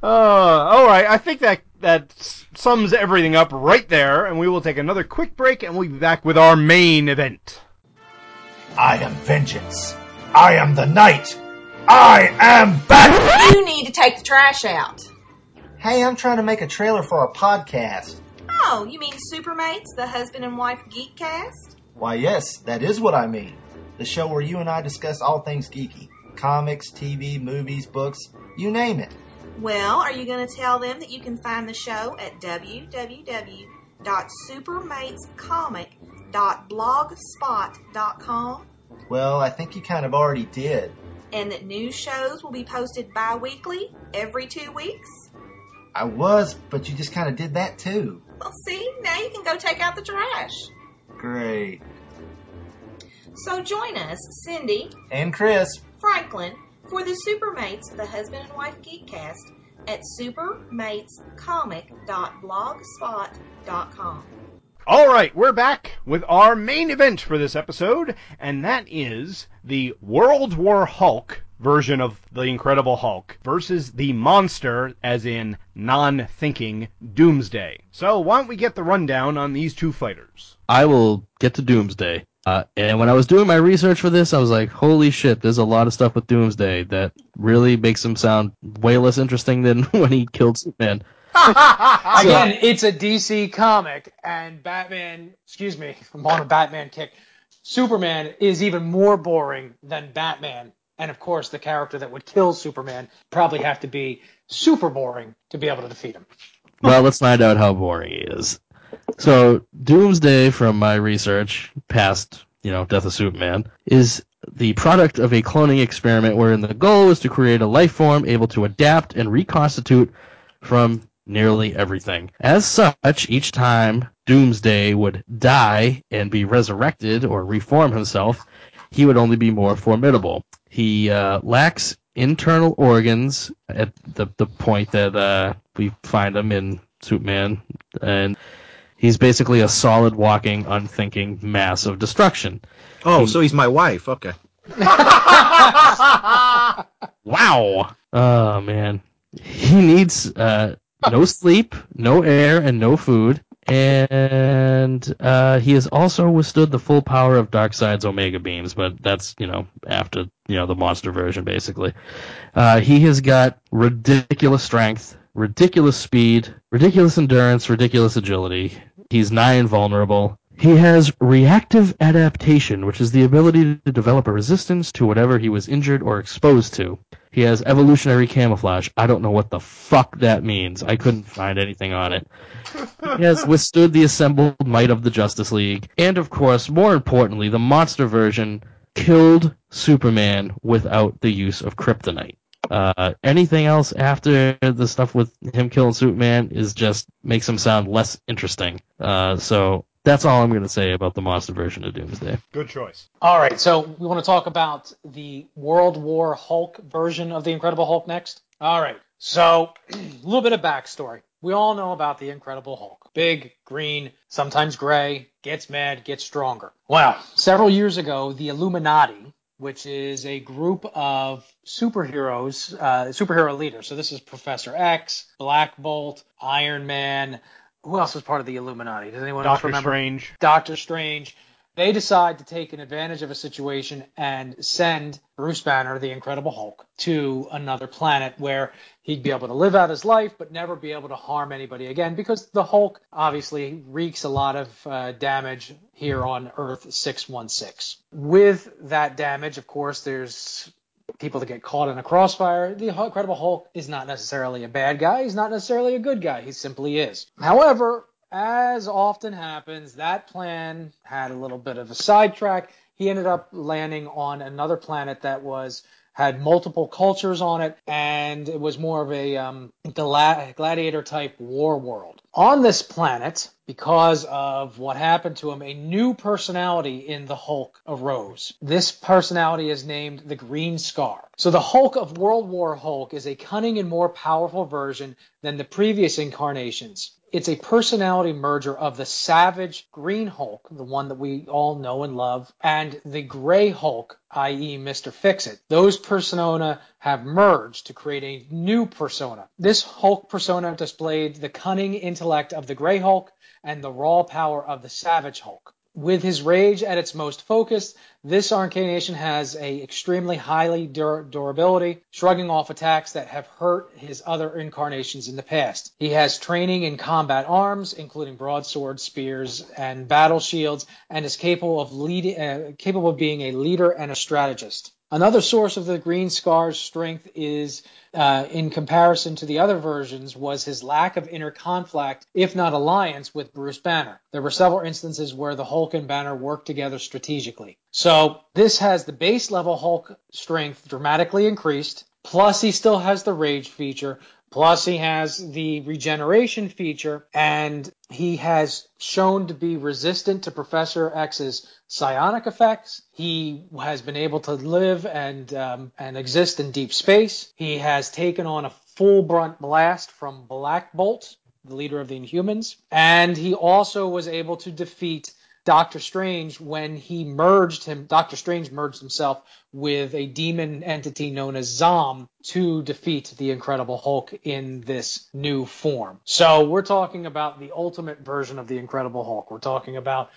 Uh, all right, I think that that sums everything up right there, and we will take another quick break, and we'll be back with our main event. I am vengeance. I am the knight. I am back. You need to take the trash out. Hey, I'm trying to make a trailer for a podcast. Oh, you mean Supermates, the husband and wife geek cast? Why, yes, that is what I mean. The show where you and I discuss all things geeky comics, TV, movies, books, you name it. Well, are you going to tell them that you can find the show at www.supermatescomic.blogspot.com Well, I think you kind of already did. and that new shows will be posted bi weekly every two weeks? I was, but you just kind of did that too. Well, see, now you can go take out the trash. Great. So join us, Cindy, And Chris, Franklin, for the Supermates, the husband and wife geekcast, at supermatescomic.blogspot.com. All right, we're back with our main event for this episode, and that is the World War Hulk version of the Incredible Hulk versus the monster, as in non-thinking Doomsday. So why don't we get the rundown on these two fighters? I will get to Doomsday. Uh, and when I was doing my research for this, I was like, holy shit, there's a lot of stuff with Doomsday that really makes him sound way less interesting than when he killed Superman. Again, it's a DC comic, and Batman, excuse me, I'm on a Batman kick. Superman is even more boring than Batman. And of course, the character that would kill Superman probably have to be super boring to be able to defeat him. well, let's find out how boring he is. So, Doomsday, from my research, past, you know, Death of Superman, is the product of a cloning experiment wherein the goal is to create a life form able to adapt and reconstitute from nearly everything. As such, each time Doomsday would die and be resurrected or reform himself, he would only be more formidable. He uh, lacks internal organs at the the point that uh, we find him in Superman, and he's basically a solid walking, unthinking mass of destruction. Oh, He- so he's my wife. Okay. Wow. Oh man. He needs uh, no sleep, no air, and no food. And uh, he has also withstood the full power of Darkseid's Omega beams, but that's you know after you know the monster version basically. Uh, he has got ridiculous strength, ridiculous speed, ridiculous endurance, ridiculous agility. He's nigh invulnerable. He has reactive adaptation, which is the ability to develop a resistance to whatever he was injured or exposed to. He has evolutionary camouflage. I don't know what the fuck that means. I couldn't find anything on it. He has withstood the assembled might of the Justice League. And of course, more importantly, the monster version killed Superman without the use of kryptonite. Uh, anything else after the stuff with him killing Superman is just makes him sound less interesting. Uh, so that's all I'm going to say about the monster version of Doomsday. Good choice. All right, so we want to talk about the World War Hulk version of the Incredible Hulk next. All right, so a little bit of backstory. We all know about the Incredible Hulk. Big, green, sometimes gray, gets mad, gets stronger. Well, several years ago, the Illuminati, which is a group of superheroes, uh, superhero leaders. So this is Professor X, Black Bolt, Iron Man. Who else was part of the Illuminati? Does anyone else Doctor? Strange. Doctor Strange. They decide to take an advantage of a situation and send Bruce Banner, the Incredible Hulk, to another planet where he'd be able to live out his life but never be able to harm anybody again because the Hulk obviously wreaks a lot of uh, damage here on Earth 616. With that damage, of course, there's people that get caught in a crossfire. The Incredible Hulk is not necessarily a bad guy. He's not necessarily a good guy. He simply is. However, as often happens, that plan had a little bit of a sidetrack. He ended up landing on another planet that was had multiple cultures on it, and it was more of a um, gla- gladiator type war world. On this planet, because of what happened to him, a new personality in the Hulk arose. This personality is named the Green Scar. So the Hulk of World War Hulk is a cunning and more powerful version than the previous incarnations. It's a personality merger of the savage Green Hulk, the one that we all know and love, and the Gray Hulk, i.e. Mr. Fix-It. Those persona have merged to create a new persona. This Hulk persona displayed the cunning intellect of the Gray Hulk and the raw power of the Savage Hulk. With his rage at its most focused, this incarnation has a extremely highly dur- durability, shrugging off attacks that have hurt his other incarnations in the past. He has training in combat arms, including broadswords, spears, and battle shields, and is capable of leading, uh, capable of being a leader and a strategist. Another source of the Green Scar's strength is, uh, in comparison to the other versions, was his lack of inner conflict, if not alliance, with Bruce Banner. There were several instances where the Hulk and Banner worked together strategically. So this has the base level Hulk strength dramatically increased. Plus, he still has the rage feature. Plus, he has the regeneration feature, and he has shown to be resistant to Professor X's psionic effects. He has been able to live and um, and exist in deep space. He has taken on a full brunt blast from Black Bolt, the leader of the Inhumans, and he also was able to defeat Doctor Strange when he merged him. Doctor Strange merged himself with a demon entity known as Zom to defeat the Incredible Hulk in this new form. So we're talking about the ultimate version of the Incredible Hulk. We're talking about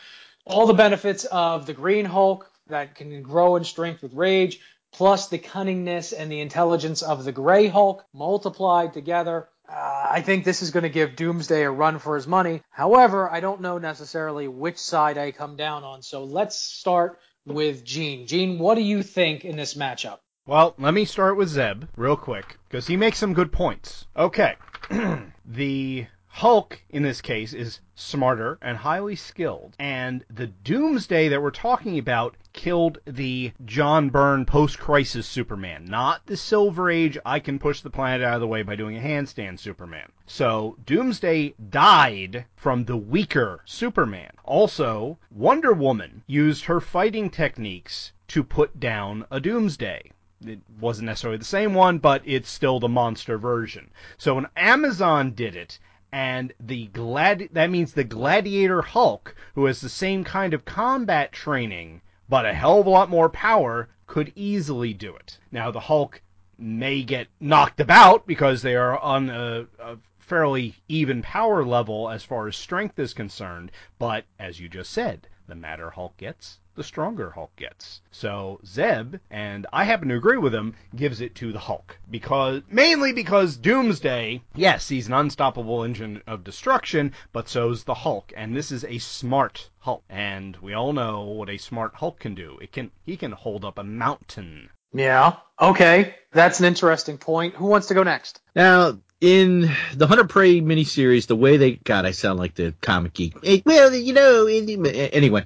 all the benefits of the Green Hulk that can grow in strength with rage, plus the cunningness and the intelligence of the Gray Hulk multiplied together. Uh, I think this is going to give Doomsday a run for his money. However, I don't know necessarily which side I come down on. So let's start with Gene. Gene, what do you think in this matchup? Well, let me start with Zeb real quick because he makes some good points. Okay. the Hulk, in this case, is smarter and highly skilled. And the Doomsday that we're talking about killed the John Byrne post crisis Superman, not the Silver Age, I can push the planet out of the way by doing a handstand Superman. So Doomsday died from the weaker Superman. Also, Wonder Woman used her fighting techniques to put down a Doomsday it wasn't necessarily the same one, but it's still the monster version. So when Amazon did it, and the glad that means the gladiator Hulk, who has the same kind of combat training but a hell of a lot more power, could easily do it. Now the Hulk may get knocked about because they are on a, a fairly even power level as far as strength is concerned, but as you just said, the madder Hulk gets, the stronger Hulk gets. So Zeb, and I happen to agree with him, gives it to the Hulk because mainly because Doomsday, yes, he's an unstoppable engine of destruction, but so's the Hulk, and this is a smart Hulk, and we all know what a smart Hulk can do. It can he can hold up a mountain. Yeah. Okay. That's an interesting point. Who wants to go next? Now, in the Hunter Prey miniseries, the way they God, I sound like the comic geek. Eh, Well, you know, anyway,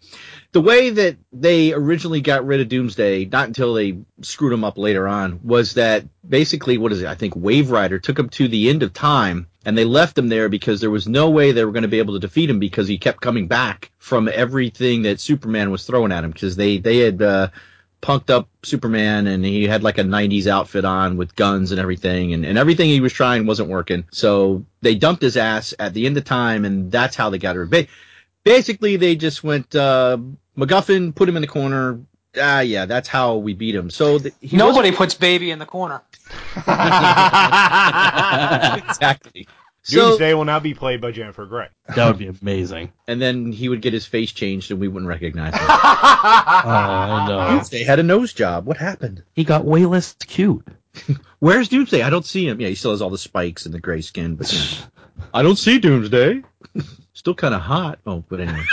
the way that they originally got rid of Doomsday, not until they screwed him up later on, was that basically, what is it? I think Waverider took him to the end of time, and they left him there because there was no way they were going to be able to defeat him because he kept coming back from everything that Superman was throwing at him because they they had. Uh, punked up Superman and he had like a 90s outfit on with guns and everything and, and everything he was trying wasn't working. So they dumped his ass at the end of time and that's how they got rid ba- Basically, they just went, uh, MacGuffin, put him in the corner. Ah, yeah, that's how we beat him. So th- he Nobody puts baby in the corner. exactly. So, Doomsday will now be played by Jennifer Grey. That would be amazing. and then he would get his face changed and we wouldn't recognize him. Oh no. Doomsday had a nose job. What happened? He got way less cute. Where's Doomsday? I don't see him. Yeah, he still has all the spikes and the gray skin, but you know. I don't see Doomsday. Still kind of hot. Oh, but anyway.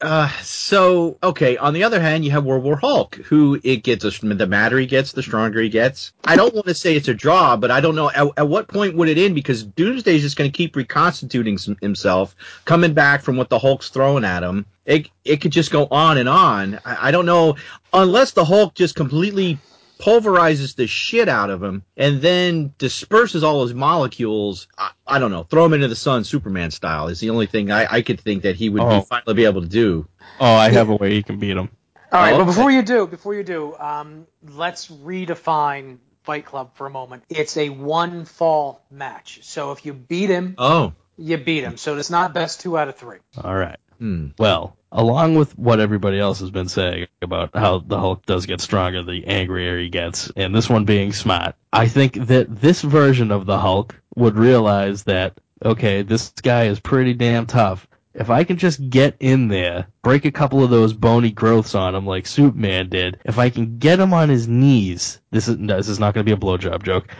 Uh, so okay. On the other hand, you have World War Hulk, who it gets the madder he gets, the stronger he gets. I don't want to say it's a draw, but I don't know at, at what point would it end because Doomsday is just going to keep reconstituting some, himself, coming back from what the Hulk's throwing at him. It it could just go on and on. I, I don't know unless the Hulk just completely pulverizes the shit out of him and then disperses all his molecules. I, I don't know. Throw him into the sun, Superman style, is the only thing I, I could think that he would Oh. be finally be able to do. Oh, I have a way he can beat him. All right, Oh, but okay. before you do, before you do, um, let's redefine Fight Club for a moment. It's a one fall match. So if you beat him, Oh. you beat him. So it's not best two out of three. All right. Hmm. Well, along with what everybody else has been saying about how the Hulk does get stronger the angrier he gets, and this one being smart, I think that this version of the Hulk would realize that, okay, this guy is pretty damn tough. If I can just get in there, break a couple of those bony growths on him like Superman did, if I can get him on his knees, this is no, this is not going to be a blowjob joke.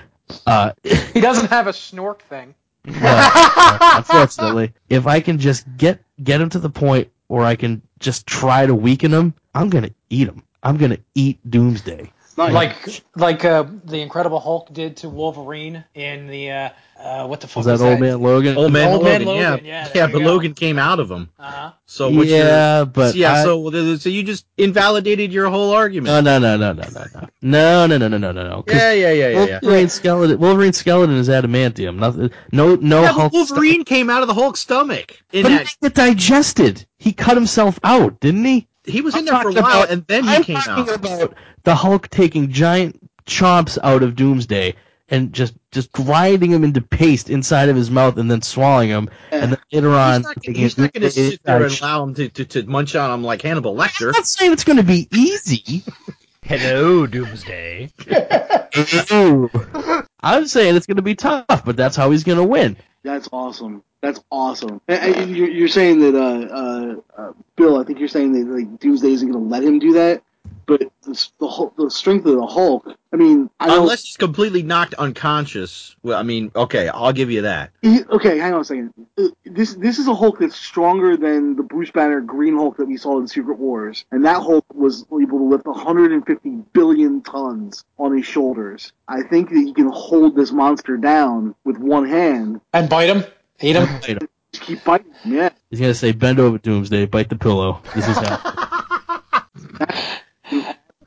Uh, He doesn't have a snork thing. Well, unfortunately, if I can just get get him to the point where I can just try to weaken him, I'm gonna eat him. I'm gonna eat Doomsday. Like like uh, the Incredible Hulk did to Wolverine in the uh, uh, what the fuck Was was, that old man Logan? Old man Old Logan, Man yeah, Logan, yeah, yeah, there you but go. Logan came out of him. Uh-huh. So what's Yeah, but yeah, I- so so you just invalidated your whole argument. No, no, no, no, no, no, no, no, no, no, no, no, no. 'cause yeah, yeah, yeah, yeah, yeah. Wolverine skeleton. Wolverine skeleton is adamantium. Nothing. No, no yeah, Hulk. Wolverine came out of the Hulk's stomach. In but he didn't get digested. He cut himself out, didn't he? He was in I'm there for a while, about- and then he I'm came talking out. about the Hulk taking giant chomps out of Doomsday and just just grinding him into paste inside of his mouth and then swallowing him, and then later on, He's not, gonna- he's not going to sit there and allow him to, to, to munch on him like Hannibal Lecter. I'm not saying it's going to be easy. Hello, Doomsday. I'm saying it's going to be tough, but that's how he's going to win. That's awesome. That's awesome. And, and you're, you're saying that, uh, uh, uh, Bill, I think you're saying that like Doomsday isn't going to let him do that. But the, the, the strength of the Hulk. I mean, I know. Unless he's completely knocked unconscious. Well, I mean, okay, I'll give you that. He- okay, hang on a second. Uh, This this is a Hulk that's stronger than the Bruce Banner Green Hulk that we saw in Secret Wars, and that Hulk was able to lift 150 billion tons on his shoulders. I think that he can hold this monster down with one hand. And bite him, eat him. Just keep fighting. him, Yeah. He's going to say, bend over, Doomsday, bite the pillow. This is how.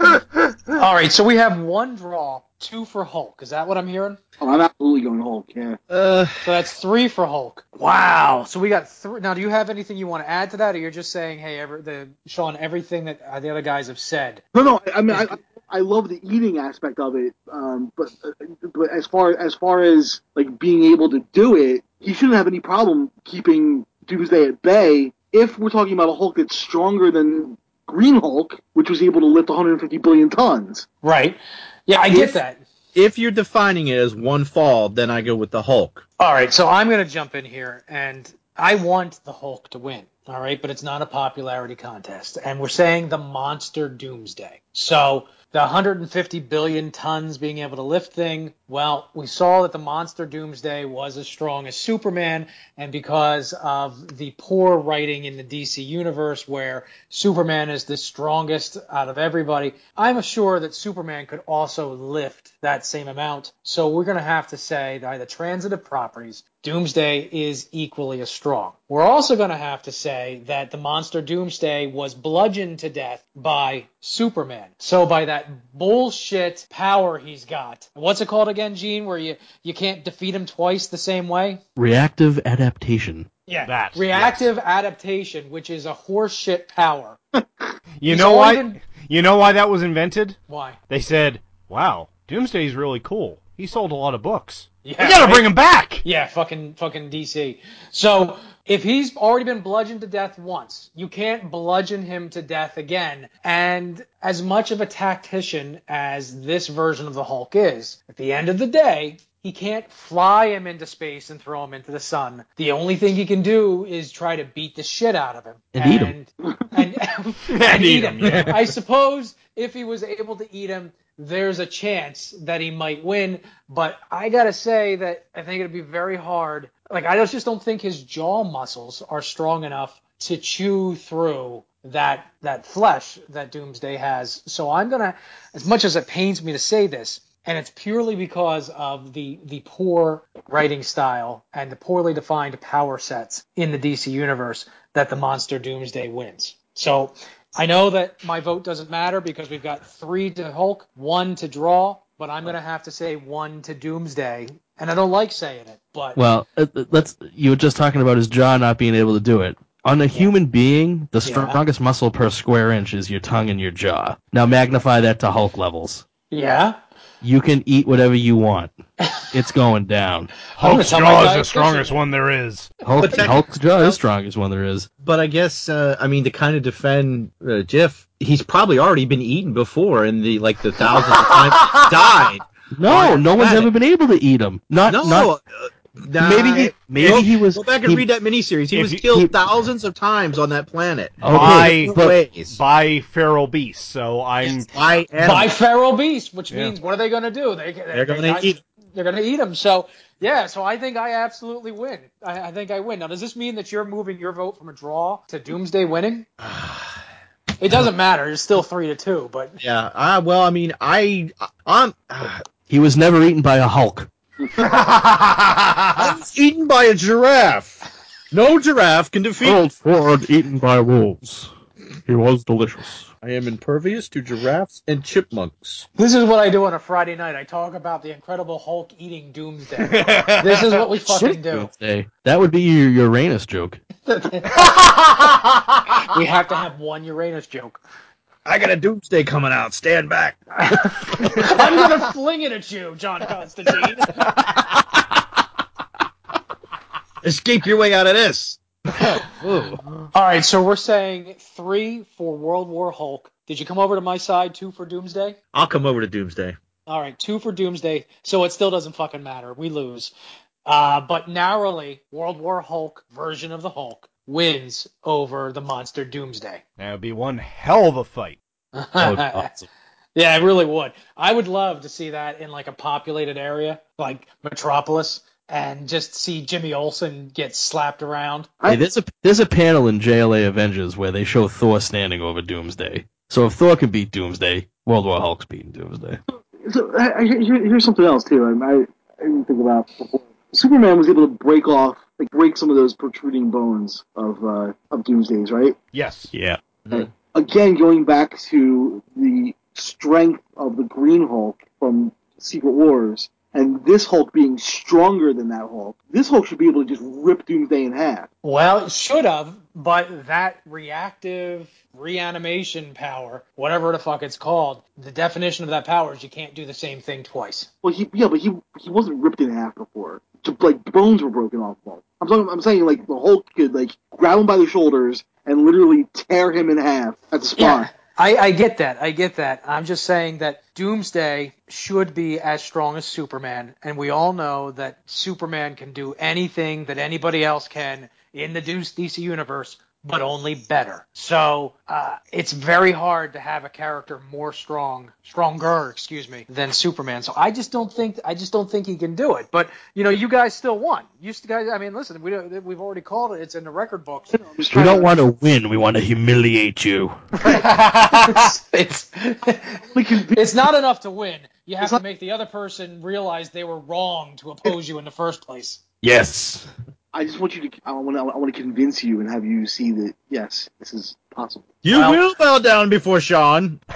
All right, so we have one draw, two for Hulk. Is that what I'm hearing? Oh, I'm absolutely going Hulk. Yeah. Uh, So that's three for Hulk. Wow. So we got three. Now, do you have anything you want to add to that, or you're just saying, hey, every, the Sean, everything that uh, the other guys have said? No, no. I, I mean, I, I- I love the eating aspect of it, um, but but as far as far as like being able to do it, he shouldn't have any problem keeping Doomsday at bay. If we're talking about a Hulk that's stronger than Green Hulk, which was able to lift 150 billion tons. Right. Yeah, I get that. If you're defining it as one fall, then I go with the Hulk. All right, so I'm going to jump in here, and I want the Hulk to win. All right, but it's not a popularity contest, and we're saying the monster Doomsday. So the 150 billion tons being able to lift thing. Well, we saw that the monster Doomsday was as strong as Superman, and because of the poor writing in the DC universe, where Superman is the strongest out of everybody, I'm sure that Superman could also lift that same amount. So we're going to have to say by the transitive properties, Doomsday is equally as strong. We're also going to have to say that the monster Doomsday was bludgeoned to death by Superman. So by that bullshit power he's got, what's it called again, Gene? Where you you can't defeat him twice the same way? Reactive adaptation. Yeah, That, reactive adaptation, which is a horseshit power. You He's know why? been- You know why that was invented? Why? They said, "Wow, Doomsday's really cool. He sold a lot of books. Yeah, we gotta right? bring him back." Yeah, fucking fucking DC. So if he's already been bludgeoned to death once, you can't bludgeon him to death again. And as much of a tactician as this version of the Hulk is, at the end of the day, he can't fly him into space and throw him into the sun. The only thing he can do is try to beat the shit out of him. And eat him. And, and, eat him. I suppose if he was able to eat him, there's a chance that he might win. But I gotta say that I think it'd be very hard. Like I just don't think his jaw muscles are strong enough to chew through that that flesh that Doomsday has. So I'm gonna, as much as it pains me to say this, and it's purely because of the the poor writing style and the poorly defined power sets in the DC universe that the monster Doomsday wins. So I know that my vote doesn't matter because we've got three to Hulk, one to draw, but I'm gonna have to say one to Doomsday, and I don't like saying it, but Well, uh, uh, let's. You were just talking about his jaw not being able to do it. On a human being, the Yeah. strongest muscle per square inch is your tongue and your jaw. Now magnify that to Hulk levels. yeah. You can eat whatever you want. It's going down. Hulk's jaw is the strongest one there is. Hulk, that- Hulk's jaw is the strongest one there is. But I guess, uh, I mean, to kind of defend uh, Jif, he's probably already been eaten before in the like the thousands of times died. No, no one's ever been able to eat him. Not, No, not uh, nah, maybe he, maybe go, he was. Go back and he- read that miniseries. He was you- killed he- thousands of times on that planet. Oh, okay, by ways. by feral beasts. So I'm By by feral beast, which Yeah. means what are they gonna do? They, They're they- gonna eat. They're gonna eat him. So yeah, so I think I absolutely win. I, I think I win. Now, does this mean that you're moving your vote from a draw to Doomsday winning? It doesn't matter. It's still three to two. But Yeah. I, well, I mean, I, uh, I'm, uh, He was never eaten by a Hulk. I was eaten by a giraffe. No giraffe can defeat. Gerald Ford eaten by wolves. He was delicious. I am impervious to giraffes and chipmunks. this is what I do on a Friday night. I talk about the Incredible Hulk eating Doomsday. this is what we fucking do. Doomsday. That would be your Uranus joke. we have to have one Uranus joke. I got a doomsday coming out. Stand back. I'm gonna fling it at you, John Constantine. Escape your way out of this. All right, so we're saying three for World War Hulk. Did you come over to my side? Two for Doomsday. I'll come over to Doomsday. All right, two for Doomsday. So it still doesn't fucking matter. We lose. Uh, but narrowly, World War Hulk version of the Hulk wins over the monster Doomsday. That would be one hell of a fight. awesome. Yeah, it really would. I would love to see that in like a populated area, like Metropolis, and just see Jimmy Olsen get slapped around. Hey, there's a there's a panel in JLA Avengers where they show Thor standing over Doomsday. So if Thor can beat Doomsday, World War Hulk's beating Doomsday. So, I, I, here- here's something else too. I, I, I didn't think about before. Superman was able to break off, like break some of those protruding bones of uh, of Doomsday's, right? Yes. Yeah. Again, going back to the strength of the Green Hulk from Secret Wars, and this Hulk being stronger than that Hulk, this Hulk should be able to just rip Doomsday in half. Well, it should have, but that reactive reanimation power, whatever the fuck it's called, the definition of that power is you can't do the same thing twice. Well, he yeah, but he he wasn't ripped in half before. Just, like bones were broken off of. I'm talking. I'm saying like the Hulk could like grab him by the shoulders and literally tear him in half at the spot. Yeah, I, I get that. I get that. I'm just saying that Doomsday should be as strong as Superman, and we all know that Superman can do anything that anybody else can in the DC universe, but only better. So uh, it's very hard to have a character more strong, stronger, excuse me, than Superman. So I just don't think I just don't think he can do it. But you know, you guys still won. You guys, I mean, listen, we don't- we've already called it. It's in the record books. We don't want to win. We want to humiliate you. it's, it's, it's not enough to win. You have to make the other person realize they were wrong to oppose you in the first place. Yes. I just want you to. I want to. I want to convince you and have you see that yes, this is possible. You will bow down before Sean.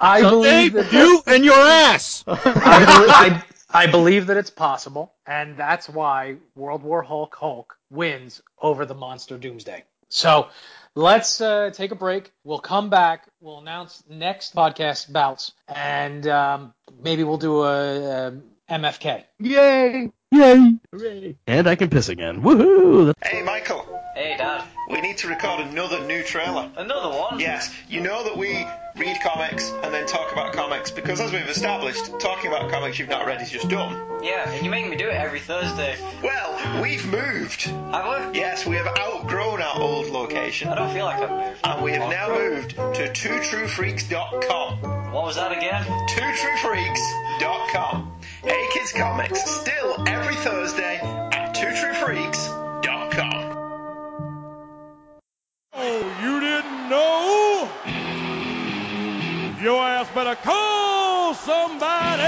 I Someday, believe that you and your ass. I, believe, I, I believe that it's possible, and that's why World War Hulk Hulk wins over the monster Doomsday. So let's uh, take a break. We'll come back. We'll announce next podcast bouts, and um, maybe we'll do a, a MFK. Yay! Yay! Hooray! And I can piss again. Woohoo! Hey, Michael. Hey, Dad. We need to record another new trailer. Another one? Yes. You know that we read comics and then talk about comics because, as we've established, talking about comics you've not read is just dumb. Yeah, and you make me do it every Thursday. Well, we've moved. Have we? Yes, we have outgrown our old location. I don't feel like I've moved. And we have now moved to twotruefreaks.com. What was that again? twotruefreaks.com. Hey Kids Comics, still every Thursday at twotruefreaks.com. Oh, you didn't know? Your ass better call somebody!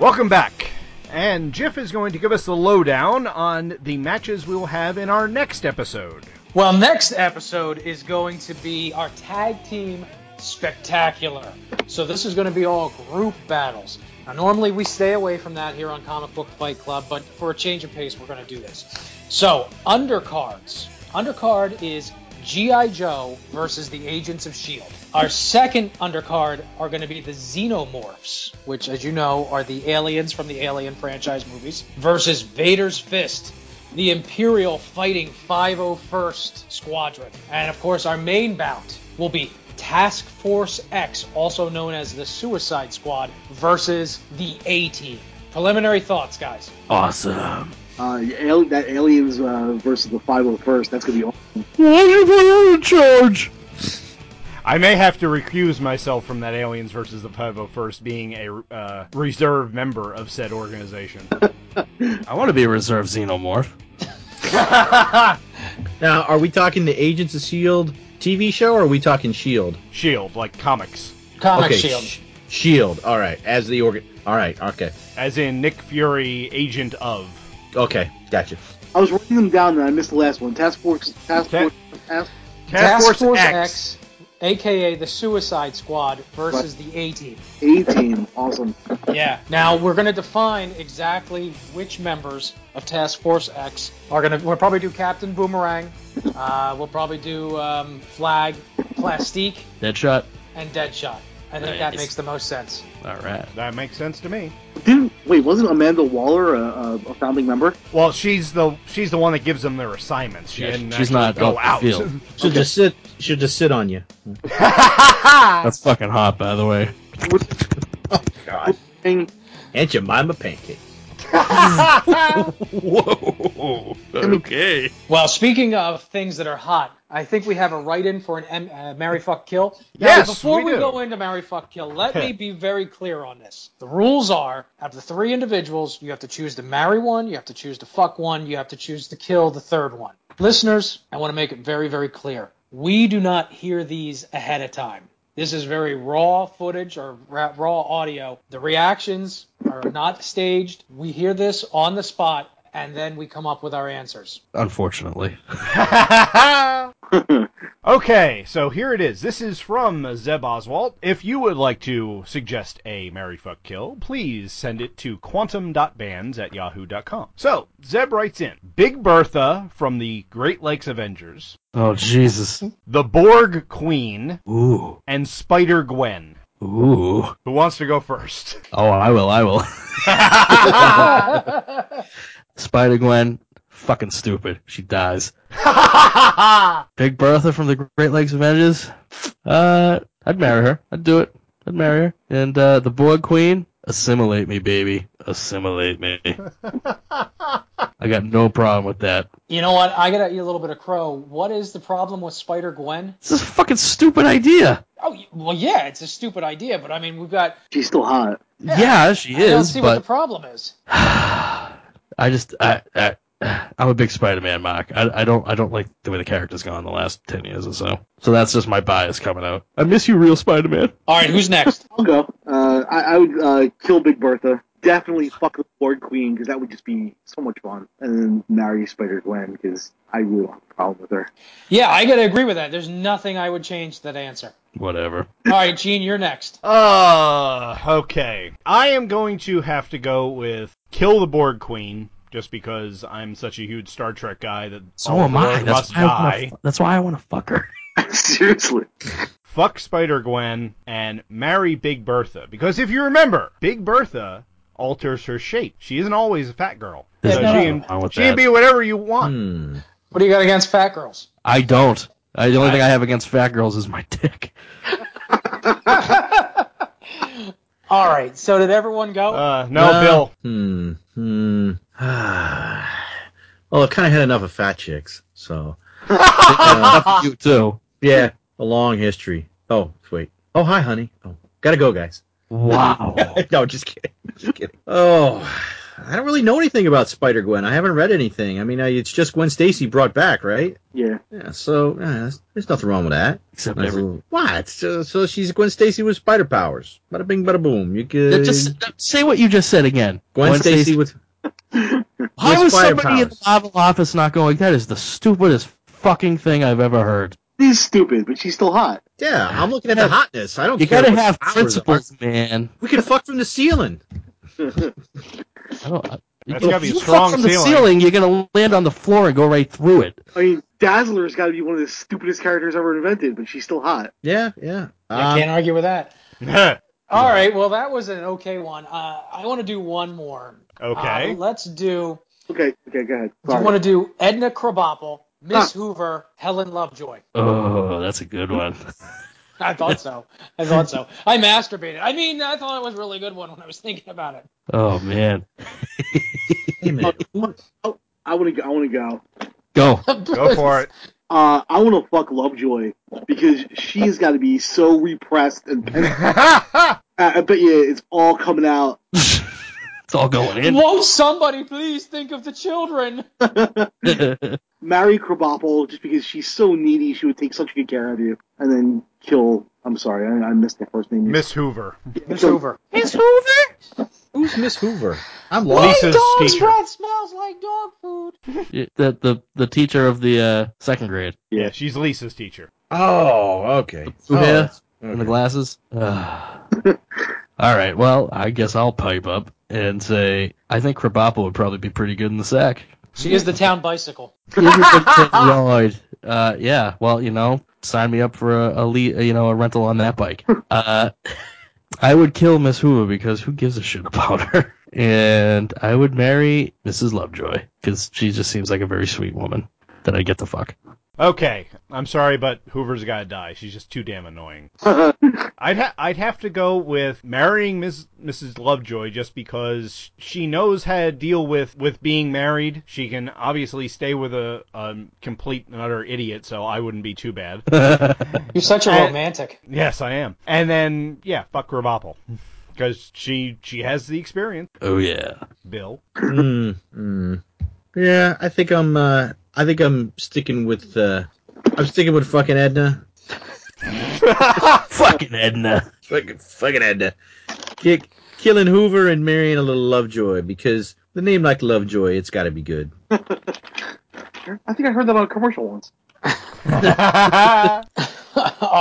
Welcome back. And Jif is going to give us the lowdown on the matches we will have in our next episode. Well, next episode is going to be our tag team spectacular. So this is going to be all group battles. Now, normally we stay away from that here on Comic Book Fight Club, but for a change of pace, we're going to do this. So, undercards. Undercard is G.I. Joe versus the Agents of S.H.I.E.L.D. Our second undercard are going to be the Xenomorphs, which, as you know, are the aliens from the Alien franchise movies, versus Vader's Fist, the Imperial fighting 501st Squadron. And of course, our main bout will be Task Force X, also known as the Suicide Squad, versus the A Team. Preliminary thoughts, guys. Awesome. Uh, that aliens uh, versus the 501st. That's gonna be awesome. Why you put in charge? I may have to recuse myself from that Aliens versus the 501st being a uh, reserve member of said organization. I want to be a reserve xenomorph. Now, are we talking the Agents of Shield TV show, or are we talking Shield? Shield, like comics. Comic okay, Shield. Sh- Shield. All right, as the organ. All right, okay, As in Nick Fury, agent of. okay, gotcha. I was writing them down and I missed the last one. Task Force. Task Ta- Force. Task, Task Force X. aka the Suicide Squad versus the A Team. A team, awesome. Yeah. Now we're going to define exactly which members of Task Force X are going to. We'll probably do Captain Boomerang. Uh, we'll probably do um, Flag, Plastique, Deadshot. and Deadshot. I think that makes the most sense. All right. That makes sense to me. Didn't wait? Wasn't Amanda Waller a, a, a founding member? Well, she's the she's the one that gives them their assignments. She Yeah, didn't she's actually not go out the out. field. Should just sit. Should just sit on you. That's fucking hot, by the way. oh God. Aunt Jemima pancake. Whoa. Okay. Well, speaking of things that are hot, I think we have a write-in for an M- uh, Marry Fuck Kill. Now, Yes, before we we, do. go into Marry Fuck Kill, let me be very clear on this. The rules are: out of the three individuals, you have to choose to marry one, you have to choose to fuck one, you have to choose to kill the third one. Listeners, I want to make it very, very clear: we do not hear these ahead of time. This is very raw footage or ra- raw audio. The reactions are not staged. We hear this on the spot, and then we come up with our answers. Unfortunately. okay, so here it is. This is from Zeb Oswald. If you would like to suggest a Mary Fuck Kill, please send it to quantum.bands at yahoo.com. So, Zeb writes in Big Bertha from the Great Lakes Avengers, Oh Jesus. the Borg Queen, Ooh. and Spider Gwen. Ooh. Who wants to go first? Oh, I will. I will. Spider Gwen, fucking stupid. She dies. Big Bertha from the Great Lakes Avengers. Uh, I'd marry her. I'd do it. I'd marry her. And uh, the Borg Queen, assimilate me, baby. Assimilate me. I got no problem with that. You know what? I gotta eat a little bit of crow. What is the problem with Spider Gwen? This is a fucking stupid idea. Oh, well, yeah, it's a stupid idea, but I mean, we've got. She's still hot. Yeah, she I don't is, see what the problem is. I just I, I I'm a big Spider-Man mark. I, I don't I don't like the way the character's gone the last ten years or so. So that's just my bias coming out. I miss you, real Spider-Man. All right, who's next? I'll go. Uh, I, I would uh, kill Big Bertha. Definitely fuck the Borg Queen because that would just be so much fun. And then marry Spider Gwen because I really don't have a problem with her. Yeah, I gotta agree with that. There's nothing I would change to that answer. Whatever. All right, Gene, you're next. Uh, okay. I am going to have to go with Kill the Borg Queen, just because I'm such a huge Star Trek guy that So all am I. Borg That's must why I, wanna, die. fu- that's why I want to fuck her. Seriously. Fuck Spider Gwen and marry Big Bertha. Because if you remember, Big Bertha alters her shape. She isn't always a fat girl. So nothing she can, she can be whatever you want. Hmm. What do you got against fat girls? I don't. I, the only thing I have against fat girls is my dick. All right, so did everyone go? Uh, no, Uh, Bill. Hmm. Hmm. well, I've kind of had enough of fat chicks, so Enough you too. yeah, a long history. Oh, wait. Oh, hi, honey. Oh, gotta go, guys. Wow. no, just kidding. Just kidding. Oh, I don't really know anything about Spider Gwen. I haven't read anything. I mean, I, it's just Gwen Stacy brought back, right? Yeah. Yeah. So yeah, there's, there's nothing wrong with that. Except That's every- a- what? So, so she's Gwen Stacy with spider powers. Bada bing, bada boom. You could Just uh, say what you just said again. Gwen, Stacy with. How with is spider somebody in the powers. Marvel office not going? That is the stupidest fucking thing I've ever heard. She's stupid, but she's still hot. Yeah, I'm looking at the hotness. I don't You care. gotta have principles, man. We can fuck from the ceiling. I don't. I- That's if gotta be you a strong fuck from the ceiling. ceiling, you're gonna land on the floor and go right through it. I mean, Dazzler's got to be one of the stupidest characters ever invented, but she's still hot. Yeah, yeah. I Um, can't argue with that. All right, well, that was an okay one. Uh, I want to do one more. Uh, let's do. Okay, okay, go ahead. Do you Sorry. want to do Edna Krabappel, Miss. Hoover, Helen Lovejoy? Oh, that's a good one. I thought so. I thought so. I masturbated. I mean, I thought it was a really good one when I was thinking about it. Oh man. Hey, man. Oh, I want to go. I want to go. Go. Go for it. Uh, I want to fuck Lovejoy because she's got to be so repressed and. and I, I bet you it's all coming out. it's all going in. Won't somebody please think of the children? Marry Krabappel just because she's so needy. She would take such good care of you, and then kill. I'm sorry, I, I missed the first name. Miss Hoover. Miss Hoover. Miss Hoover. Who's Miss Hoover? I'm My lost. Lisa's dog's teacher. breath smells like dog food. the the the teacher of the uh, second grade. Yeah, she's Lisa's teacher. Oh, okay. Blue Oh, hair that's- and the glasses. All right. Well, I guess I'll pipe up and say I think Krabappel would probably be pretty good in the sack. She is the town bicycle. Lord. Uh, yeah. Well, you know, sign me up for a, a le- you know a rental on that bike. Uh, I would kill Miss Hoover because who gives a shit about her? And I would marry Mrs. Lovejoy because she just seems like a very sweet woman that I get to fuck. Okay, I'm sorry, but Hoover's gotta die. She's just too damn annoying. I'd ha- I'd have to go with marrying Miss Mrs. Lovejoy just because she knows how to deal with with being married. She can obviously stay with a, a complete and utter idiot, so I wouldn't be too bad. You're such a And- romantic. Yes, I am. And then yeah, fuck Krabappel. Because she she has the experience. Oh yeah. Bill. Mm, mm. Yeah, I think I'm. Uh, I think I'm sticking with. Uh, I'm sticking with fucking Edna. fucking Edna. Fucking fucking Edna. Kick, killing Hoover and marrying a little Lovejoy because the name like Lovejoy, it's got to be good. I think I heard that on a commercial once. All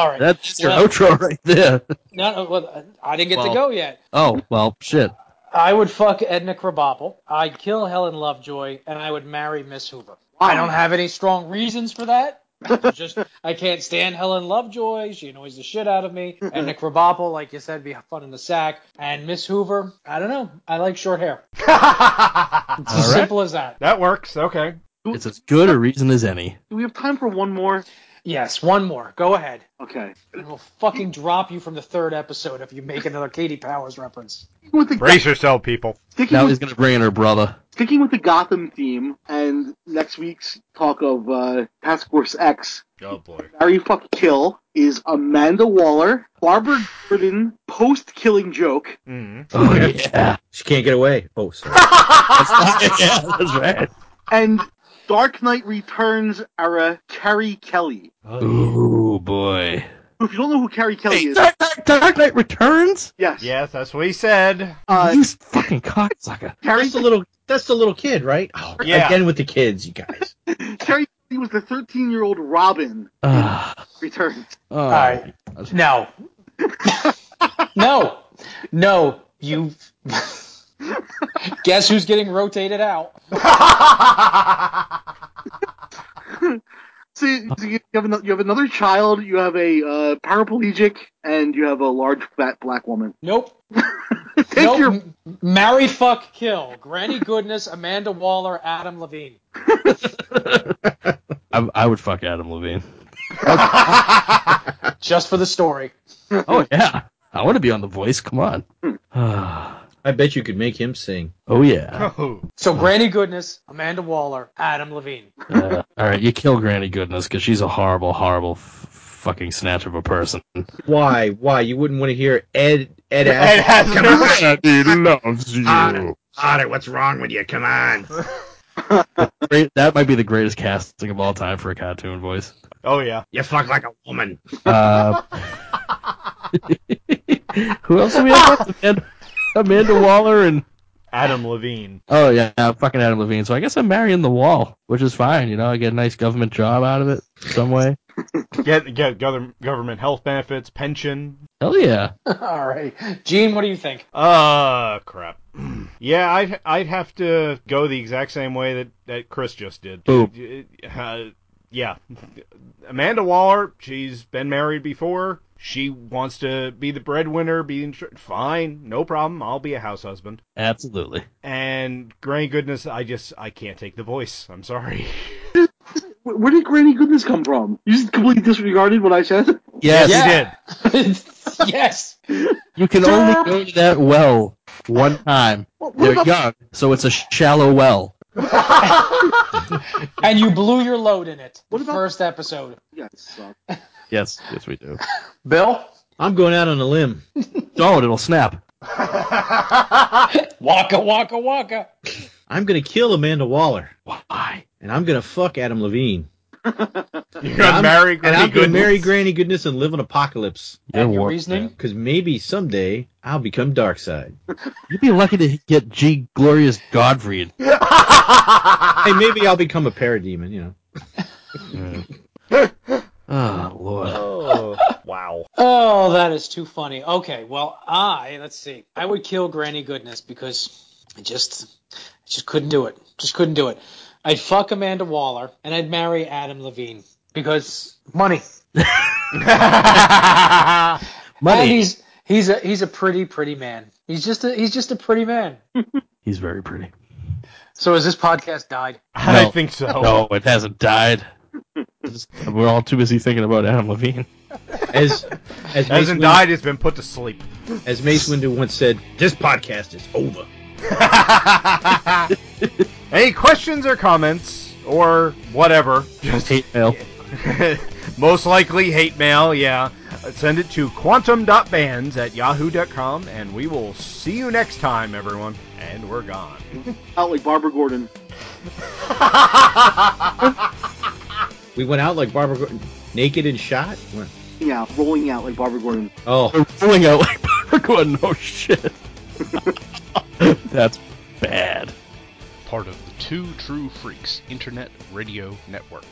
right. That's your Well- outro right there. No, no, well, I didn't get Well- to go yet. Oh well, shit. I would fuck Edna Krabappel. I'd kill Helen Lovejoy, and I would marry Miss Hoover. I um, don't have any strong reasons for that. It's just I can't stand Helen Lovejoy. She annoys the shit out of me. Edna Krabappel, like you said, be fun in the sack. And Miss Hoover, I don't know. I like short hair. It's as All right. simple as that. That works. Okay. It's as good a reason as any. Do we have time for one more? Yes, one more. Go ahead. Okay. And we'll fucking drop you from the third episode if you make another Katie Powers reference. With the Brace yourself, people. Sticking Now with, he's gonna bring in her brother. sticking with the Gotham theme and next week's talk of uh, Task Force X, Oh boy. Marry Fuck Kill is Amanda Waller, Barbara Gordon post killing joke, Mm. Oh yeah. She can't get away. Oh, sorry. yeah, that's right. and Dark Knight Returns era Carrie Kelly. Ooh boy. If you don't know who Carrie Kelly is, Dark, Dark, Dark Knight Returns? yes, Yes, that's what he said. uh, you fucking cocksucker. Carrie That's the little. That's the little kid, right? Oh, Yeah. Again with the kids, you guys. Carrie Kelly was the 13 year old Robin Ah. Returns. Oh. All right. No. no. No. You. Guess who's getting rotated out? So you, so you have another, you have another child, you have a uh, paraplegic, and you have a large fat black woman. Nope. Take nope. your M- Marry, fuck, kill. Granny Goodness, Amanda Waller, Adam Levine. I, I would fuck Adam Levine. Just for the story. Oh yeah. I want to be on The Voice. Come on. I bet you could make him sing. oh yeah. Oh. So Granny Goodness, Amanda Waller, Adam Levine. Uh, all right, you kill Granny Goodness because she's a horrible, horrible, f- fucking snatch of a person. Why? Why? You wouldn't want to hear Ed Ed Ed Asner? Asner. Come on, Daddy loves you. Otter, Otter, what's wrong with you? Come on. Great, that might be the greatest casting of all time for a cartoon voice. Oh yeah. You fuck like a woman. Uh, who else do we have? Left? Amanda, Amanda Waller and Adam Levine. oh yeah, fucking Adam Levine. So I guess I'm marrying the wall, which is fine. You know, I get a nice government job out of it some way. Get get government government health benefits, pension. Hell yeah. All right. Gene, what do you think? Uh crap. Yeah, I'd I'd have to go the exact same way that that Chris just did. Boom. Uh, yeah, Amanda Waller. She's been married before. She wants to be the breadwinner. Be in, fine, no problem. I'll be a house husband. Absolutely. And Granny Goodness, I just I can't take the voice. I'm sorry. Where where did Granny Goodness come from? You just completely disregarded what I said? Yes. You did. yes. You can only go to that well one time. What, what They're about young, so it's a shallow well. And you blew your load in it. What the about- first episode. Yeah, it sucked. Yes, yes we do. Bill? I'm going out on a limb. Don't, it'll snap. Waka waka waka. I'm gonna kill Amanda Waller, Why? and I'm gonna fuck Adam Levine. You're And gonna I'm- marry and Granny I'm gonna Goodness. marry Granny Goodness and live in Apokolips. You're And your warped, reasoning? man. Because maybe someday I'll become Darkseid. You'd be lucky to get G. Glorious Godfrey. hey, maybe I'll become a parademon. You know. Oh lord. Oh, wow. Oh, that is too funny. Okay, well, I let's see. I would kill Granny Goodness because I just, I just couldn't do it. Just couldn't do it. I'd fuck Amanda Waller and I'd marry Adam Levine because money. And Money. he's he's a he's a pretty pretty man. He's just a he's just a pretty man. He's very pretty. So has this podcast died? I No. think so. No, it hasn't died. Just- We're all too busy thinking about Adam Levine. As as Mace Hasn't Windu- died, it's been put to sleep. As Mace Windu once said, "This podcast is over." Any questions or comments or whatever? Just Hate mail. most likely hate mail, yeah. Send it to quantum.bands at yahoo.com and we will see you next time, everyone. And we're gone. Out like Barbara Gordon. We went out like Barbara Gordon, naked and shot. What? Yeah, rolling out like Barbara Gordon. Oh, We're pulling out like Barbara Gordon. Oh shit. That's bad. Part of the Two True Freaks Internet Radio Network.